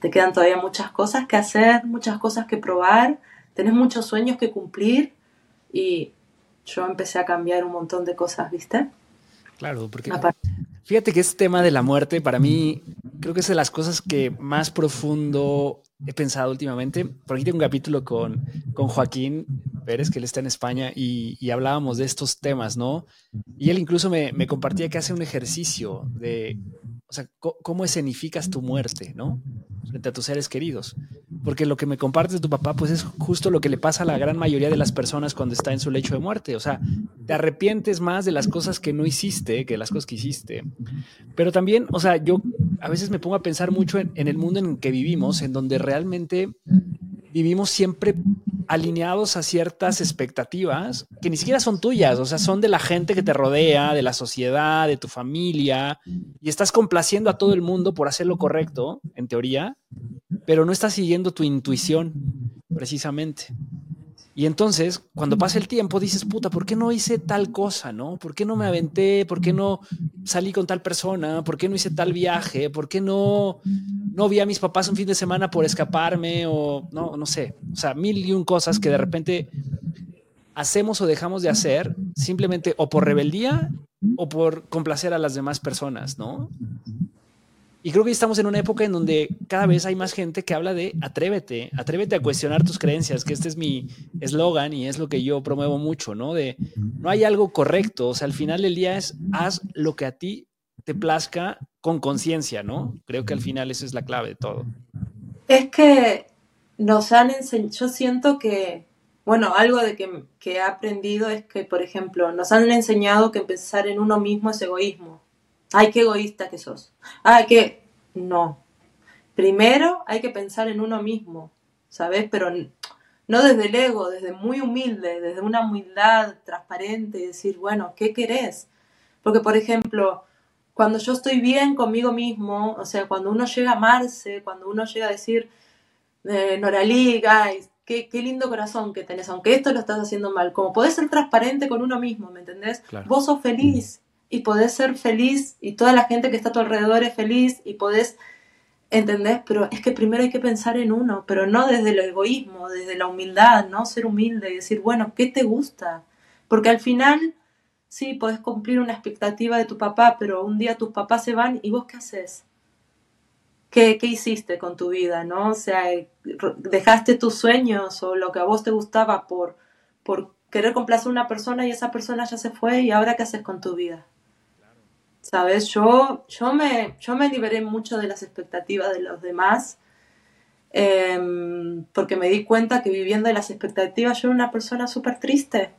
Te quedan todavía muchas cosas que hacer, muchas cosas que probar, tenés muchos sueños que cumplir y yo empecé a cambiar un montón de cosas, ¿viste? Claro, porque Fíjate que este tema de la muerte, para mí, creo que es de las cosas que más profundo he pensado últimamente. Por aquí tengo un capítulo con, con Joaquín Pérez, que él está en España, y, hablábamos de estos temas, ¿no? Y él incluso me, me compartía que hace un ejercicio de, o sea, cómo escenificas tu muerte, ¿no? Frente a tus seres queridos porque lo que me compartes tu papá, pues es justo lo que le pasa a la gran mayoría de las personas cuando está en su lecho de muerte. O sea, te arrepientes más de las cosas que no hiciste que de las cosas que hiciste. Pero también, o sea, yo a veces me pongo a pensar mucho en, en el mundo en el que vivimos, en donde realmente vivimos siempre alineados a ciertas expectativas que ni siquiera son tuyas, o sea, son de la gente que te rodea, de la sociedad, de tu familia, y estás complaciendo a todo el mundo por hacer lo correcto, en teoría, pero no estás siguiendo tu intuición, precisamente. Y entonces, cuando pasa el tiempo, dices, puta, ¿por qué no hice tal cosa, no? ¿Por qué no me aventé? ¿Por qué no salí con tal persona? ¿Por qué no hice tal viaje? ¿Por qué no, no vi a mis papás un fin de semana por escaparme? O no, no sé. O sea, mil y un cosas que de repente hacemos o dejamos de hacer simplemente o por rebeldía o por complacer a las demás personas, ¿no? Y creo que estamos en una época en donde cada vez hay más gente que habla de atrévete, atrévete a cuestionar tus creencias, que este es mi eslogan y es lo que yo promuevo mucho, ¿no? De no hay algo correcto, o sea, al final del día es haz lo que a ti te plazca con conciencia, ¿no? Creo que al final esa es la clave de todo. Es que nos han enseñado, yo siento que, bueno, algo de que, que he aprendido es que, por ejemplo, nos han enseñado que pensar en uno mismo es egoísmo ay, qué egoísta que sos. Ay, que no. Primero hay que pensar en uno mismo, ¿sabes? Pero no desde el ego, desde muy humilde, desde una humildad transparente y decir, bueno, ¿qué querés? Porque, por ejemplo, cuando yo estoy bien conmigo mismo, o sea, cuando uno llega a amarse, cuando uno llega a decir, eh, Noralí, guys, qué, qué, lindo corazón que tenés, aunque esto lo estás haciendo mal, como podés ser transparente con uno mismo, ¿me entendés? Vos sos feliz, y podés ser feliz y toda la gente que está a tu alrededor es feliz y podés, ¿entendés? Pero es que primero hay que pensar en uno, pero no desde el egoísmo, desde la humildad, ¿no? Ser humilde y decir, bueno, ¿qué te gusta? Porque al final, sí, podés cumplir una expectativa de tu papá, pero un día tus papás se van y vos qué haces? ¿Qué, ¿Qué hiciste con tu vida, no? O sea, dejaste tus sueños o lo que a vos te gustaba por, por querer complacer a una persona y esa persona ya se fue y ahora qué haces con tu vida. ¿Sabes? Yo, yo, me, yo me liberé mucho de las expectativas de los demás em, porque me di cuenta que viviendo de las expectativas yo era una persona súper triste,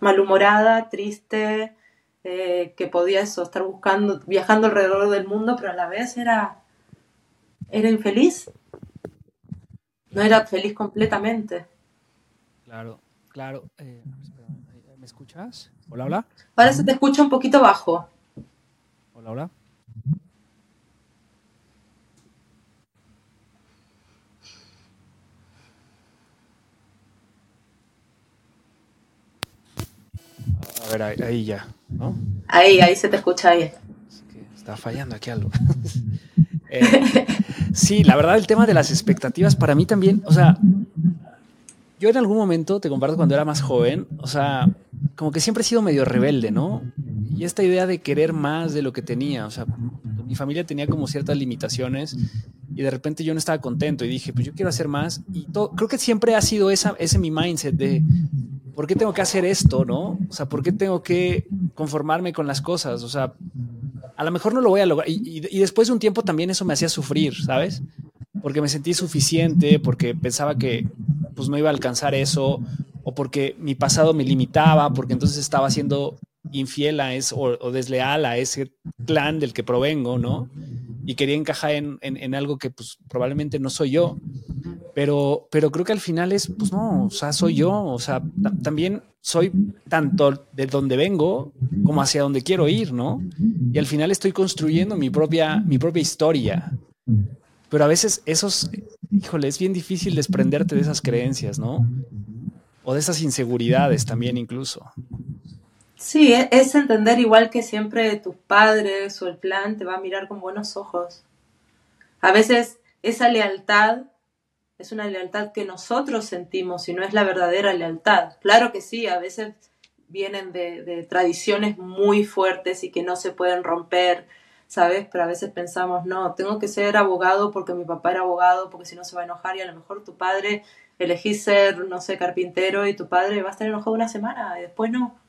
malhumorada, triste, eh, que podía eso, estar buscando, viajando alrededor del mundo, pero a la vez era, era infeliz. No era feliz completamente. Claro, claro. Eh, ¿Me escuchas? Hola, hola. Ahora se te escucha un poquito bajo. Hola, A ver, ahí, ya, ¿no? Ahí, ahí se te escucha bien. está fallando aquí algo. Eh, sí, la verdad, el tema de las expectativas para mí también, o sea, yo en algún momento, te comparto cuando era más joven, o sea, como que siempre he sido medio rebelde, ¿no? Y esta idea de querer más de lo que tenía, o sea, mi familia tenía como ciertas limitaciones y de repente yo no estaba contento y dije, pues yo quiero hacer más. Y creo que siempre ha sido esa, ese mi mindset de, ¿por qué tengo que hacer esto, no? O sea, ¿por qué tengo que conformarme con las cosas? O sea, a lo mejor no lo voy a lograr. Y, y, después de un tiempo también eso me hacía sufrir, ¿sabes? Porque me sentí suficiente, porque pensaba que pues no iba a alcanzar eso, o porque mi pasado me limitaba, porque entonces estaba siendo infiel a eso, o, desleal a ese clan del que provengo, ¿no? Y quería encajar en, en, en algo que pues probablemente no soy yo. Pero, pero creo que al final es, pues no, o sea, soy yo, o sea, también soy tanto de donde vengo como hacia donde quiero ir, ¿no? Y al final estoy construyendo mi propia, mi propia historia. Pero a veces esos, híjole, es bien difícil desprenderte de esas creencias, ¿no? O de esas inseguridades también incluso. Sí, e, es entender igual que siempre tus padres o el plan te va a mirar con buenos ojos. A veces esa lealtad es una lealtad que nosotros sentimos y no es la verdadera lealtad. Claro que sí, a veces vienen de, de, tradiciones muy fuertes y que no se pueden romper, ¿sabes? Pero a veces pensamos, no, tengo que ser abogado porque mi papá era abogado, porque si no se va a enojar y a lo mejor tu padre elegís ser, no sé, carpintero y tu padre va a estar enojado una semana y después no.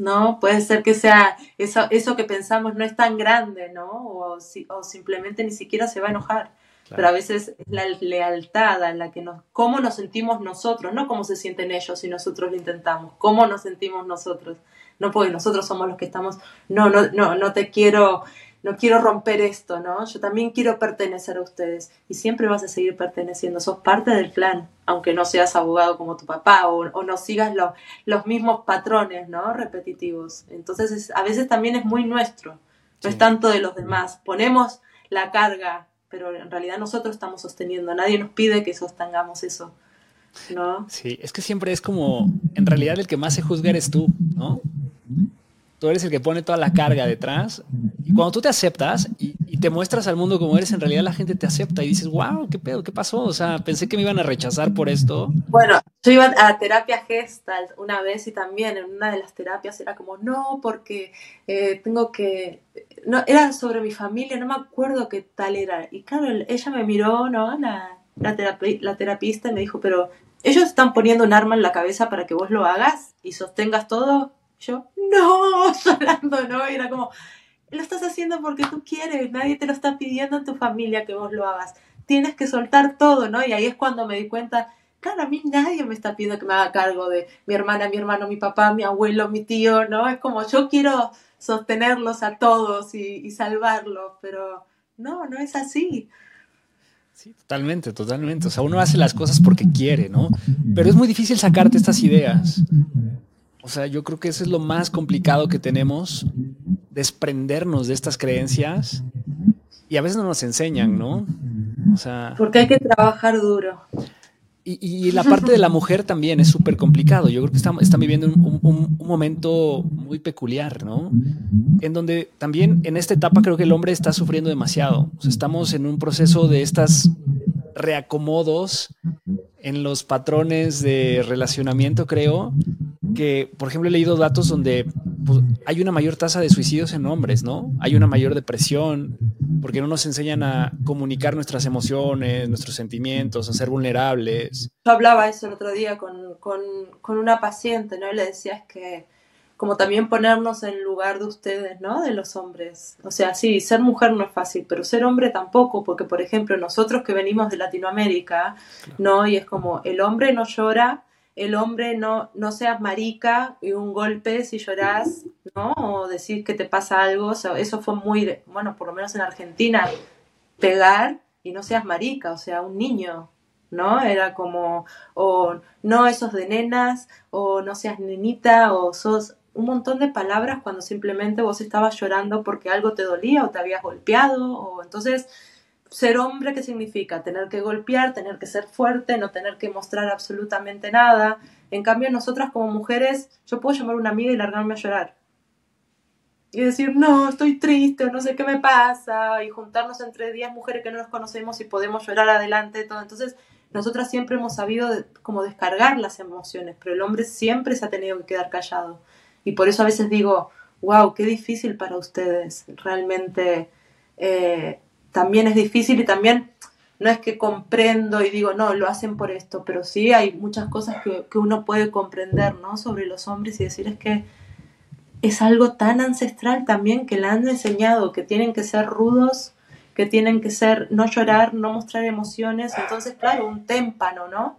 No, puede ser que sea eso, eso que pensamos no es tan grande, ¿no? O, si, o simplemente ni siquiera se va a enojar. Claro. Pero a veces es la lealtad a la que nos, cómo nos sentimos nosotros, no cómo se sienten ellos si nosotros lo intentamos, cómo nos sentimos nosotros, no porque nosotros somos los que estamos, no, no, no, no te quiero, no quiero romper esto, ¿no? Yo también quiero pertenecer a ustedes y siempre vas a seguir perteneciendo, sos parte del clan, aunque no seas abogado como tu papá o, o no sigas lo, los mismos patrones, ¿no? Repetitivos. Entonces es, a veces también es muy nuestro, no es tanto de los demás, ponemos la carga pero en realidad nosotros estamos sosteniendo, nadie nos pide que sostengamos eso, ¿no? Sí, es que siempre es como, en realidad el que más se juzga eres tú, ¿no? Tú eres el que pone toda la carga detrás y cuando tú te aceptas y, y te muestras al mundo como eres, en realidad la gente te acepta y dices, wow, qué pedo, qué pasó, o sea, pensé que me iban a rechazar por esto. Bueno, yo iba a terapia Gestalt una vez y también en una de las terapias era como, no, porque eh, tengo que no, era sobre mi familia, no me acuerdo qué tal era. Y claro, ella me miró, ¿no? La, la, terapi la terapista y me dijo, pero ellos están poniendo un arma en la cabeza para que vos lo hagas y sostengas todo. Yo, no, llorando, ¿no? Y era como, lo estás haciendo porque tú quieres, nadie te lo está pidiendo en tu familia que vos lo hagas. Tienes que soltar todo, ¿no? Y ahí es cuando me di cuenta, claro, a mí nadie me está pidiendo que me haga cargo de mi hermana, mi hermano, mi papá, mi abuelo, mi tío, ¿no? Es como yo quiero sostenerlos a todos y, y salvarlos, pero no, no es así. Sí, totalmente, totalmente. O sea, uno hace las cosas porque quiere, ¿no? Pero es muy difícil sacarte estas ideas. O sea, yo creo que eso es lo más complicado que tenemos, desprendernos de estas creencias y a veces no nos enseñan, ¿no? O sea... Porque hay que trabajar duro. Y, y, la parte de la mujer también es súper complicado. Yo creo que están, viviendo un, un, un, momento muy peculiar, ¿no? En donde también en esta etapa creo que el hombre está sufriendo demasiado. O sea, estamos en un proceso de estas reacomodos en los patrones de relacionamiento, creo, que, por ejemplo, he leído datos donde pues, hay una mayor tasa de suicidios en hombres, ¿no? Hay una mayor depresión, porque no nos enseñan a comunicar nuestras emociones, nuestros sentimientos, a ser vulnerables. Yo hablaba eso el otro día con, con, una paciente, ¿no? Y le decías que como también ponernos en lugar de ustedes, ¿no? De los hombres. O sea, sí, ser mujer no es fácil, pero ser hombre tampoco, porque por ejemplo, nosotros que venimos de Latinoamérica, ¿no? Y es como, el hombre no llora, el hombre no, no seas marica y un golpe si llorás, ¿no? O decir que te pasa algo, o sea, eso fue muy, bueno, por lo menos en Argentina, pegar y no seas marica, o sea, un niño, ¿no? Era como, o no, esos de nenas, o no seas nenita, o sos un montón de palabras cuando simplemente vos estabas llorando porque algo te dolía o te habías golpeado, o entonces ser hombre, ¿qué significa? Tener que golpear, tener que ser fuerte, no tener que mostrar absolutamente nada. En cambio, nosotras como mujeres, yo puedo llamar a una amiga y largarme a llorar. y decir, no, estoy triste, no sé qué me pasa, y juntarnos entre 10 mujeres que no nos conocemos y podemos llorar adelante, todo. Entonces, nosotras siempre hemos sabido como descargar las emociones, pero el hombre siempre se ha tenido que quedar callado. Y por eso a veces digo, wow, qué difícil para ustedes. Realmente eh, también es difícil y también no es que comprendo y digo, no, lo hacen por esto, pero sí hay muchas cosas que, que uno puede comprender, ¿no? Sobre los hombres y decir es que es algo tan ancestral también que le han enseñado que tienen que ser rudos, que tienen que ser, no llorar, no mostrar emociones. Entonces, claro, un témpano, ¿no?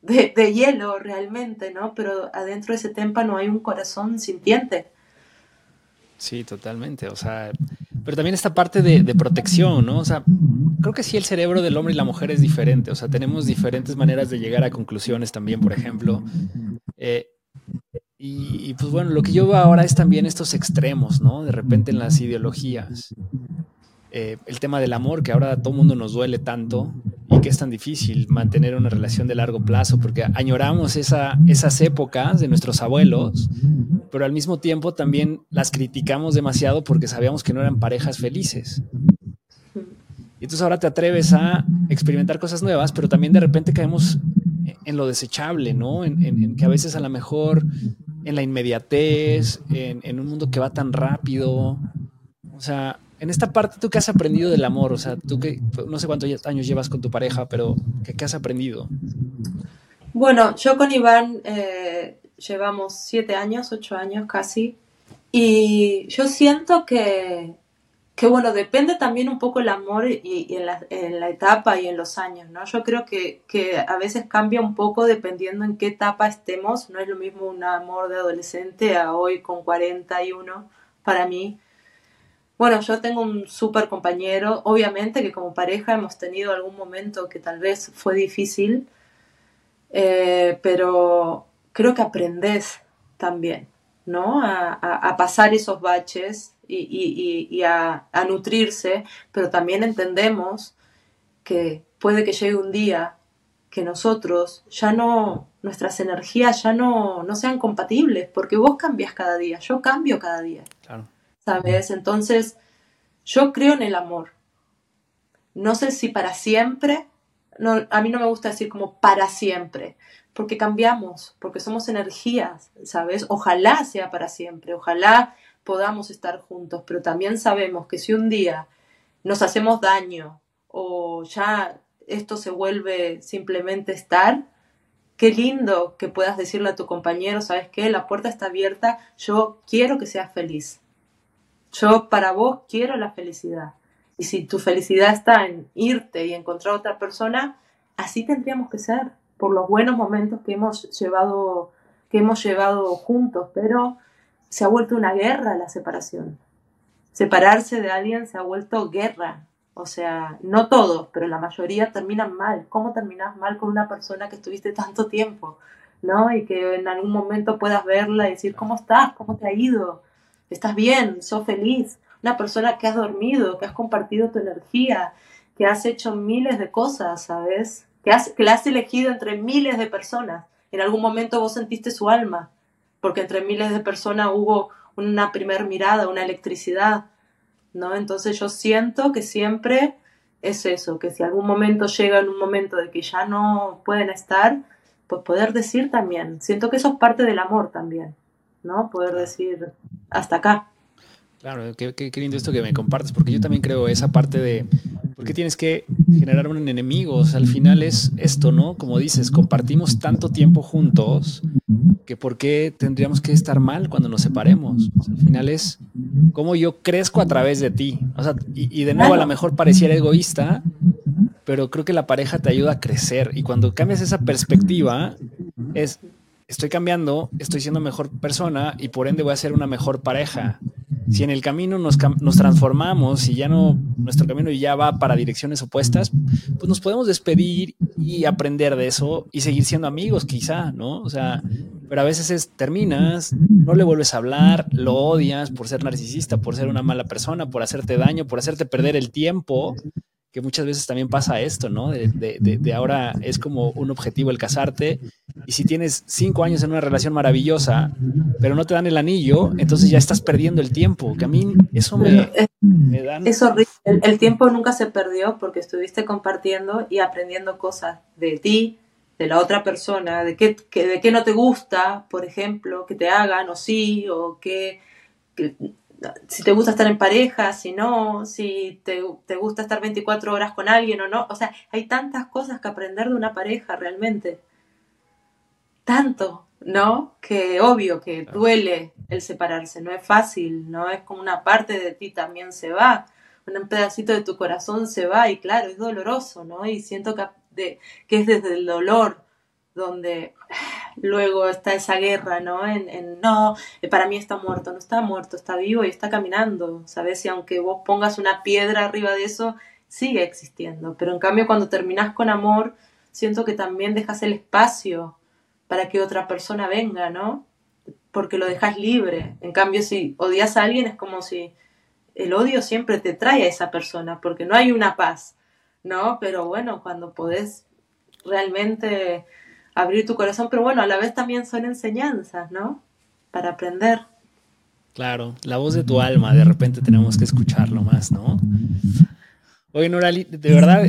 De, hielo realmente, ¿no? Pero adentro de ese témpano hay un corazón sintiente. Sí, totalmente. O sea, pero también esta parte de, de, protección, ¿no? O sea, creo que sí el cerebro del hombre y la mujer es diferente. O sea, tenemos diferentes maneras de llegar a conclusiones también, por ejemplo. Eh, y, pues bueno, lo que yo veo ahora es también estos extremos, ¿no? De repente en las ideologías. Eh, el tema del amor, que ahora a todo mundo nos duele tanto y que es tan difícil mantener una relación de largo plazo, porque añoramos esa, esas épocas de nuestros abuelos, pero al mismo tiempo también las criticamos demasiado porque sabíamos que no eran parejas felices. Y entonces ahora te atreves a experimentar cosas nuevas, pero también de repente caemos en lo desechable, ¿no? En, que a veces a lo mejor en la inmediatez, en, un mundo que va tan rápido. O sea, en esta parte, ¿tú qué has aprendido del amor? O sea, tú que no sé cuántos años llevas con tu pareja, pero ¿qué, has aprendido? Bueno, yo con Iván eh, llevamos siete años, ocho años casi, y yo siento que que bueno, depende también un poco el amor y, en, la, etapa y en los años, ¿no? Yo creo que, a veces cambia un poco dependiendo en qué etapa estemos, no es lo mismo un amor de adolescente a hoy con 41 para mí. Bueno, yo tengo un súper compañero, obviamente que como pareja hemos tenido algún momento que tal vez fue difícil, eh, pero creo que aprendes también, ¿no? a pasar esos baches y, a, nutrirse, pero también entendemos que puede que llegue un día que nosotros ya no, nuestras energías ya no, no sean compatibles, porque vos cambias cada día, yo cambio cada día. ¿Sabes? Entonces, yo creo en el amor. No sé si para siempre, no, a mí no me gusta decir como para siempre, porque cambiamos, porque somos energías, ¿sabes? Ojalá sea para siempre, ojalá podamos estar juntos, pero también sabemos que si un día nos hacemos daño o ya esto se vuelve simplemente estar, qué lindo que puedas decirle a tu compañero, ¿sabes qué? La puerta está abierta, yo quiero que seas feliz. Yo para vos quiero la felicidad. Y si tu felicidad está en irte y encontrar otra persona, así tendríamos que ser, por los buenos momentos que hemos llevado, que hemos llevado juntos, pero se ha vuelto una guerra la separación. Separarse de alguien se ha vuelto guerra. O sea, no todos, pero la mayoría terminan mal. ¿Cómo terminas mal con una persona que estuviste tanto tiempo? ¿No? Y que en algún momento puedas verla y decir, ¿cómo estás? ¿Cómo te ha ido? ¿Estás bien? ¿Sos feliz? Una persona que has dormido, que has compartido tu energía, que has hecho miles de cosas, ¿sabes? Que, has, que la has elegido entre miles de personas. En algún momento vos sentiste su alma porque entre miles de personas hubo una primera mirada, una electricidad, ¿no? Entonces yo siento que siempre es eso, que si algún momento llega en un momento de que ya no pueden estar, pues poder decir también, siento que eso es parte del amor también, ¿no? Poder decir hasta acá. Claro, qué, qué, lindo esto que me compartes, porque yo también creo esa parte de por qué tienes que generar un enemigo. O sea, al final es esto, ¿no? Como dices, compartimos tanto tiempo juntos que por qué tendríamos que estar mal cuando nos separemos. al final es como yo crezco a través de ti. O sea, y, y de nuevo a lo mejor pareciera egoísta, pero creo que la pareja te ayuda a crecer. Y cuando cambias esa perspectiva, es estoy cambiando, estoy siendo mejor persona y por ende voy a ser una mejor pareja si en el camino nos, transformamos y ya no, nuestro camino ya va para direcciones opuestas, pues nos podemos despedir y aprender de eso y seguir siendo amigos quizá, ¿no? O sea, pero a veces es, terminas, no le vuelves a hablar, lo odias por ser narcisista, por ser una mala persona, por hacerte daño, por hacerte perder el tiempo, que muchas veces también pasa esto, ¿no? De, de ahora es como un objetivo el casarte Y si tienes cinco años en una relación maravillosa, pero no te dan el anillo, entonces ya estás perdiendo el tiempo. Que a mí eso me, me dan... Es horrible. El, tiempo nunca se perdió porque estuviste compartiendo y aprendiendo cosas de ti, de la otra persona, de qué, de qué no te gusta, por ejemplo, que te hagan o sí, o que, si te gusta estar en pareja, si no, si te, te, gusta estar 24 horas con alguien o no. O sea, hay tantas cosas que aprender de una pareja realmente tanto, ¿no? Que obvio que duele el separarse, no es fácil, ¿no? Es como una parte de ti también se va, un pedacito de tu corazón se va y claro, es doloroso, ¿no? Y siento que, que es desde el dolor donde luego está esa guerra, ¿no? En, en, no, para mí está muerto, no está muerto, está vivo y está caminando, ¿sabes? Y aunque vos pongas una piedra arriba de eso, sigue existiendo. Pero en cambio cuando terminás con amor, siento que también dejas el espacio para que otra persona venga, ¿no? Porque lo dejas libre. En cambio, si odias a alguien es como si el odio siempre te trae a esa persona, porque no hay una paz, ¿no? Pero bueno, cuando podés realmente abrir tu corazón, pero bueno, a la vez también son enseñanzas, ¿no? Para aprender. Claro, la voz de tu alma, de repente tenemos que escucharlo más, ¿no? Oye, Norali, de verdad,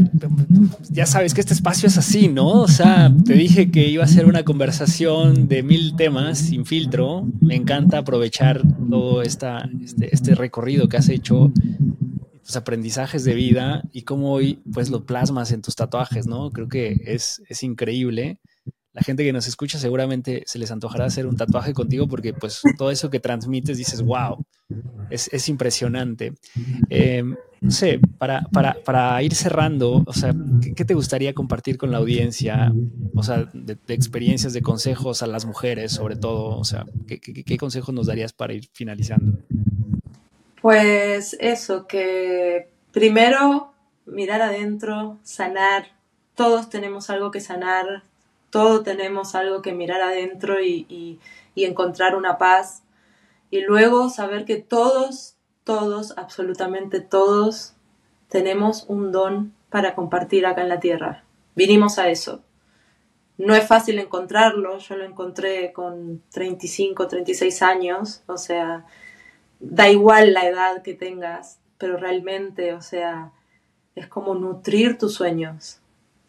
ya sabes que este espacio es así, ¿no? O sea, te dije que iba a ser una conversación de mil temas sin filtro. Me encanta aprovechar todo este, este recorrido que has hecho, tus aprendizajes de vida y cómo hoy pues lo plasmas en tus tatuajes, ¿no? Creo que es, es increíble la gente que nos escucha seguramente se les antojará hacer un tatuaje contigo porque pues todo eso que transmites dices, wow, es, impresionante. Em, no sé, para, para, ir cerrando, o sea, ¿qué, te gustaría compartir con la audiencia? O sea, de, experiencias, de consejos a las mujeres sobre todo, o sea, ¿qué, qué consejos nos darías para ir finalizando? Pues eso, que primero mirar adentro, sanar, todos tenemos algo que sanar, todos tenemos algo que mirar adentro y, encontrar una paz. Y luego saber que todos, todos, absolutamente todos, tenemos un don para compartir acá en la tierra. Vinimos a eso. No es fácil encontrarlo, yo lo encontré con 35, 36 años, o sea, da igual la edad que tengas, pero realmente, o sea, es como nutrir tus sueños,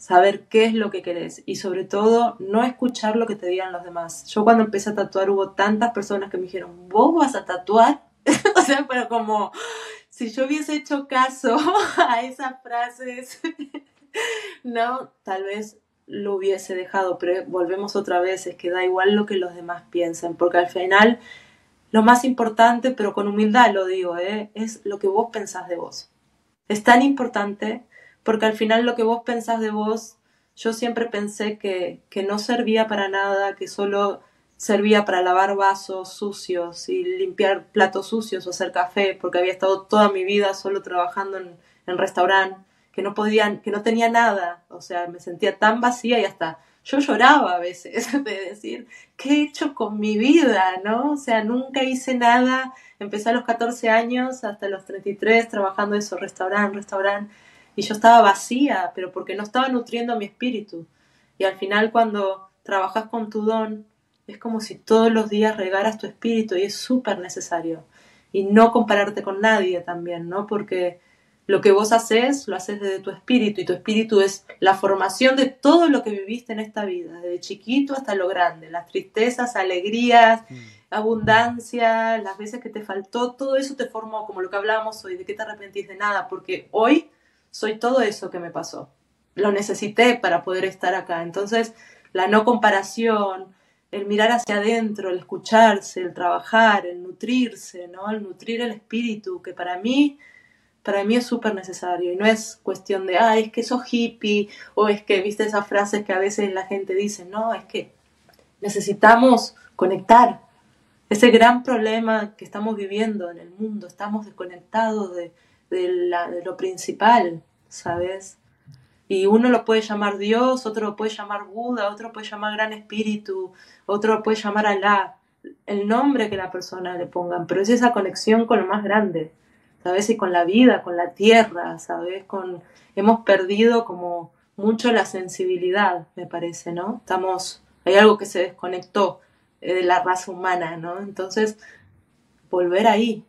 saber qué es lo que querés y sobre todo no escuchar lo que te digan los demás. Yo cuando empecé a tatuar hubo tantas personas que me dijeron, ¿vos vas a tatuar? o sea, pero como si yo hubiese hecho caso a esas frases, no, tal vez lo hubiese dejado, pero volvemos otra vez, es que da igual lo que los demás piensen, porque al final lo más importante, pero con humildad lo digo, ¿eh? es lo que vos pensás de vos. Es tan importante porque al final lo que vos pensás de vos, yo siempre pensé que, que no servía para nada, que solo servía para lavar vasos sucios y limpiar platos sucios o hacer café, porque había estado toda mi vida solo trabajando en, en restaurante, que no podían, que no tenía nada, o sea, me sentía tan vacía y hasta yo lloraba a veces de decir, ¿qué he hecho con mi vida? ¿No? O sea, nunca hice nada, empecé a los 14 años hasta los 33 trabajando eso, restaurante, restaurante, y yo estaba vacía, pero porque no estaba nutriendo mi espíritu. Y al final cuando trabajas con tu don, es como si todos los días regaras tu espíritu y es súper necesario. Y no compararte con nadie también, ¿no? Porque lo que vos haces, lo haces desde tu espíritu y tu espíritu es la formación de todo lo que viviste en esta vida, desde chiquito hasta lo grande, las tristezas, alegrías, mm. abundancia, las veces que te faltó, todo eso te formó, como lo que hablábamos hoy, de que te arrepentís de nada, porque hoy soy todo eso que me pasó. Lo necesité para poder estar acá. Entonces, la no comparación, el mirar hacia adentro, el escucharse, el trabajar, el nutrirse, ¿no? El nutrir el espíritu, que para mí, para mí es súper necesario. Y no es cuestión de, ah, es que sos hippie, o es que, viste esas frases que a veces la gente dice, no, es que necesitamos conectar. Ese gran problema que estamos viviendo en el mundo, estamos desconectados de, de, lo principal, ¿sabes? Y uno lo puede llamar Dios, otro lo puede llamar Buda, otro lo puede llamar Gran Espíritu, otro lo puede llamar Alá, el nombre que la persona le pongan, pero es esa conexión con lo más grande, ¿sabes? Y con la vida, con la tierra, ¿sabes? Con, hemos perdido como mucho la sensibilidad, me parece, ¿no? Estamos hay algo que se desconectó eh, de la raza humana, ¿no? Entonces, volver ahí,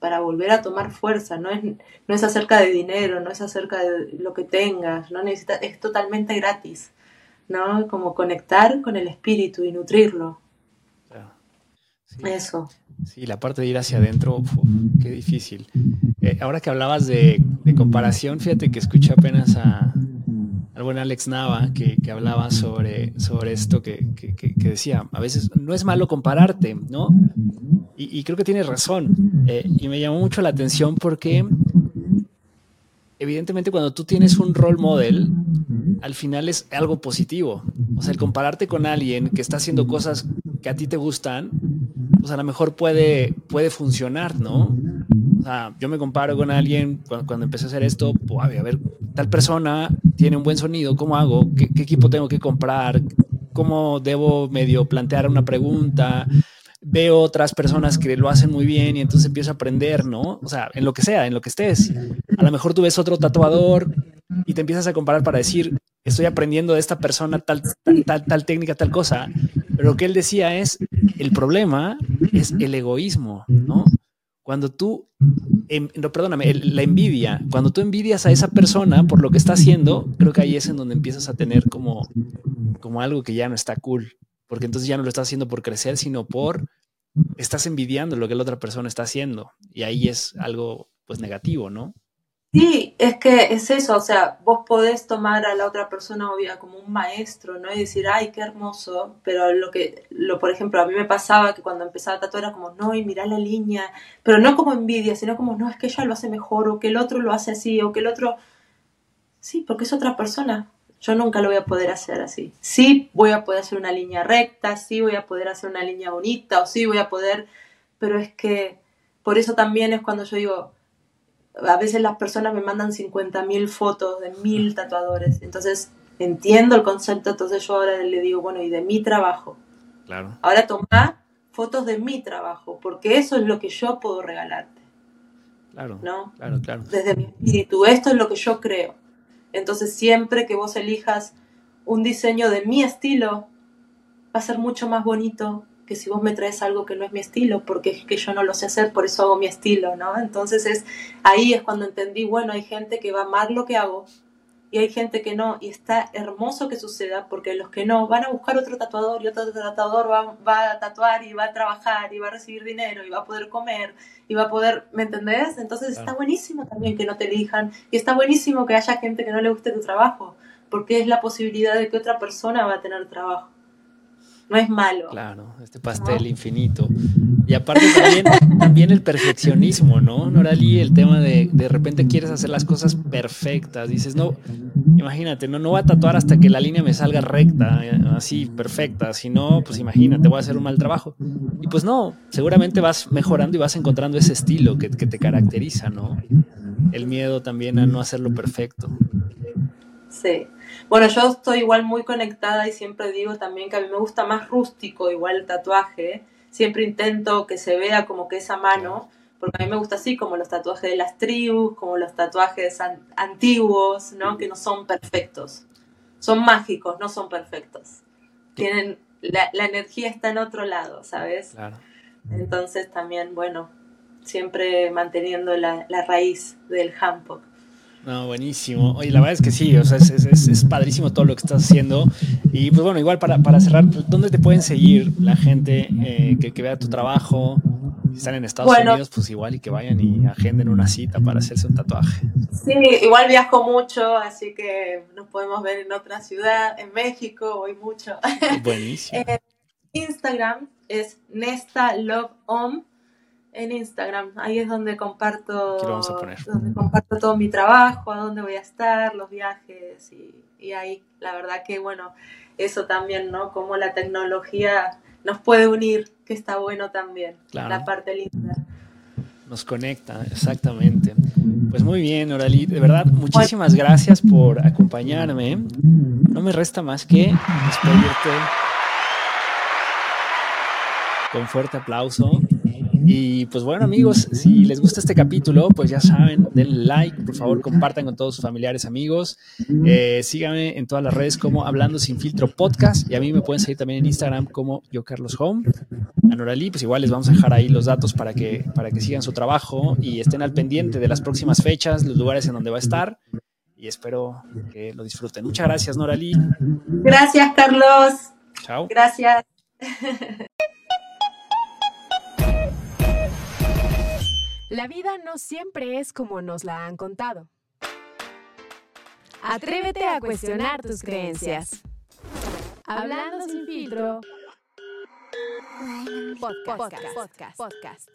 para volver a tomar fuerza, no es, no es acerca de dinero, no es acerca de lo que tengas, no necesita, es totalmente gratis, ¿no? Como conectar con el espíritu y nutrirlo. Eso. Sí, la parte de ir hacia adentro, qué difícil. Eh, ahora que hablabas de, comparación, fíjate que escuché apenas a, al buen Alex Nava que, hablaba sobre, sobre esto que, decía, a veces no es malo compararte, ¿no? Y, creo que tiene razón. Eh, y me llamó mucho la atención porque evidentemente cuando tú tienes un role model, al final es algo positivo. O sea, el compararte con alguien que está haciendo cosas que a ti te gustan, pues a lo mejor puede, puede funcionar, ¿no? O sea, yo me comparo con alguien cuando, empecé a hacer esto, pues, a ver, tal persona tiene un buen sonido, ¿cómo hago? ¿Qué, ¿Qué, equipo tengo que comprar? ¿Cómo debo medio plantear una pregunta? veo otras personas que lo hacen muy bien y entonces empiezo a aprender, ¿no? O sea, en lo que sea, en lo que estés. A lo mejor tú ves otro tatuador y te empiezas a comparar para decir, estoy aprendiendo de esta persona tal, tal, tal, técnica, tal cosa. Pero lo que él decía es, el problema es el egoísmo, ¿no? Cuando tú, em, no, perdóname, la envidia, cuando tú envidias a esa persona por lo que está haciendo, creo que ahí es en donde empiezas a tener como, como algo que ya no está cool, porque entonces ya no lo estás haciendo por crecer, sino por estás envidiando lo que la otra persona está haciendo y ahí es algo pues negativo, ¿no? Sí, es que es eso, o sea, vos podés tomar a la otra persona obvia como un maestro, ¿no? Y decir, ay, qué hermoso, pero lo que, lo, por ejemplo, a mí me pasaba que cuando empezaba a tatuar era como, no, y mira la línea, pero no como envidia, sino como, no, es que ella lo hace mejor, o que el otro lo hace así, o que el otro, sí, porque es otra persona, yo nunca lo voy a poder hacer así. Sí voy a poder hacer una línea recta, sí voy a poder hacer una línea bonita, o sí voy a poder, pero es que por eso también es cuando yo digo, a veces las personas me mandan 50.000 fotos de mil tatuadores, entonces entiendo el concepto, entonces yo ahora le digo, bueno, y de mi trabajo. Claro. Ahora toma fotos de mi trabajo, porque eso es lo que yo puedo regalarte. Claro. ¿no? Claro, claro. Desde mi espíritu, esto es lo que yo creo. Entonces siempre que vos elijas un diseño de mi estilo, va a ser mucho más bonito que si vos me traes algo que no es mi estilo, porque es que yo no lo sé hacer, por eso hago mi estilo, ¿no? Entonces es ahí es cuando entendí, bueno, hay gente que va a amar lo que hago y hay gente que no, y está hermoso que suceda, porque los que no van a buscar otro tatuador y otro tatuador va, a tatuar y va a trabajar y va a recibir dinero y va a poder comer y va a poder, ¿me entendés? Entonces está buenísimo también que no te elijan y está buenísimo que haya gente que no le guste tu trabajo, porque es la posibilidad de que otra persona va a tener trabajo no es malo. Claro, este pastel infinito. Y aparte también, también el perfeccionismo, ¿no? Norali, el tema de de repente quieres hacer las cosas perfectas. Dices, no, imagínate, no, no voy a tatuar hasta que la línea me salga recta, así, perfecta. Si no, pues imagínate, voy a hacer un mal trabajo. Y pues no, seguramente vas mejorando y vas encontrando ese estilo que, que te caracteriza, ¿no? El miedo también a no hacerlo perfecto. Sí. Bueno, yo estoy igual muy conectada y siempre digo también que a mí me gusta más rústico, igual el tatuaje. Siempre intento que se vea como que esa mano, porque a mí me gusta así, como los tatuajes de las tribus, como los tatuajes antiguos, ¿no? Que no son perfectos. Son mágicos, no son perfectos. Tienen, la, energía está en otro lado, ¿sabes? Claro. Entonces también, bueno, siempre manteniendo la, la raíz del handpok. No, buenísimo. Oye, la verdad es que sí, o sea, es, es, es, padrísimo todo lo que estás haciendo. Y pues bueno, igual para, para cerrar, ¿dónde te pueden seguir la gente eh, que, que, vea tu trabajo? Si están en Estados Unidos, pues igual y que vayan y agenden una cita para hacerse un tatuaje. Sí, igual viajo mucho, así que nos podemos ver en otra ciudad, en México, voy mucho. Buenísimo. Eh, Instagram es Nesta Love Home en Instagram. Ahí es donde comparto, donde comparto todo mi trabajo, a dónde voy a estar, los viajes y, ahí, la verdad que bueno, eso también, ¿no? Como la tecnología nos puede unir, que está bueno también, la parte linda. Nos conecta, exactamente. Pues muy bien, Orali, de verdad, muchísimas gracias por acompañarme. No me resta más que despedirte con fuerte aplauso Y pues bueno, amigos, si les gusta este capítulo, pues ya saben, denle like, por favor, compartan con todos sus familiares, amigos. Eh, síganme en todas las redes como Hablando Sin Filtro Podcast. Y a mí me pueden seguir también en Instagram como yo, Carlos Home. A Noralí, pues igual les vamos a dejar ahí los datos para que, para que sigan su trabajo y estén al pendiente de las próximas fechas, los lugares en donde va a estar. Y espero que lo disfruten. Muchas gracias, Noralí. Gracias, Carlos. Chao. Gracias. La vida no siempre es como nos la han contado. Atrévete a cuestionar tus creencias. Hablando sin filtro. Podcast. Podcast. Podcast.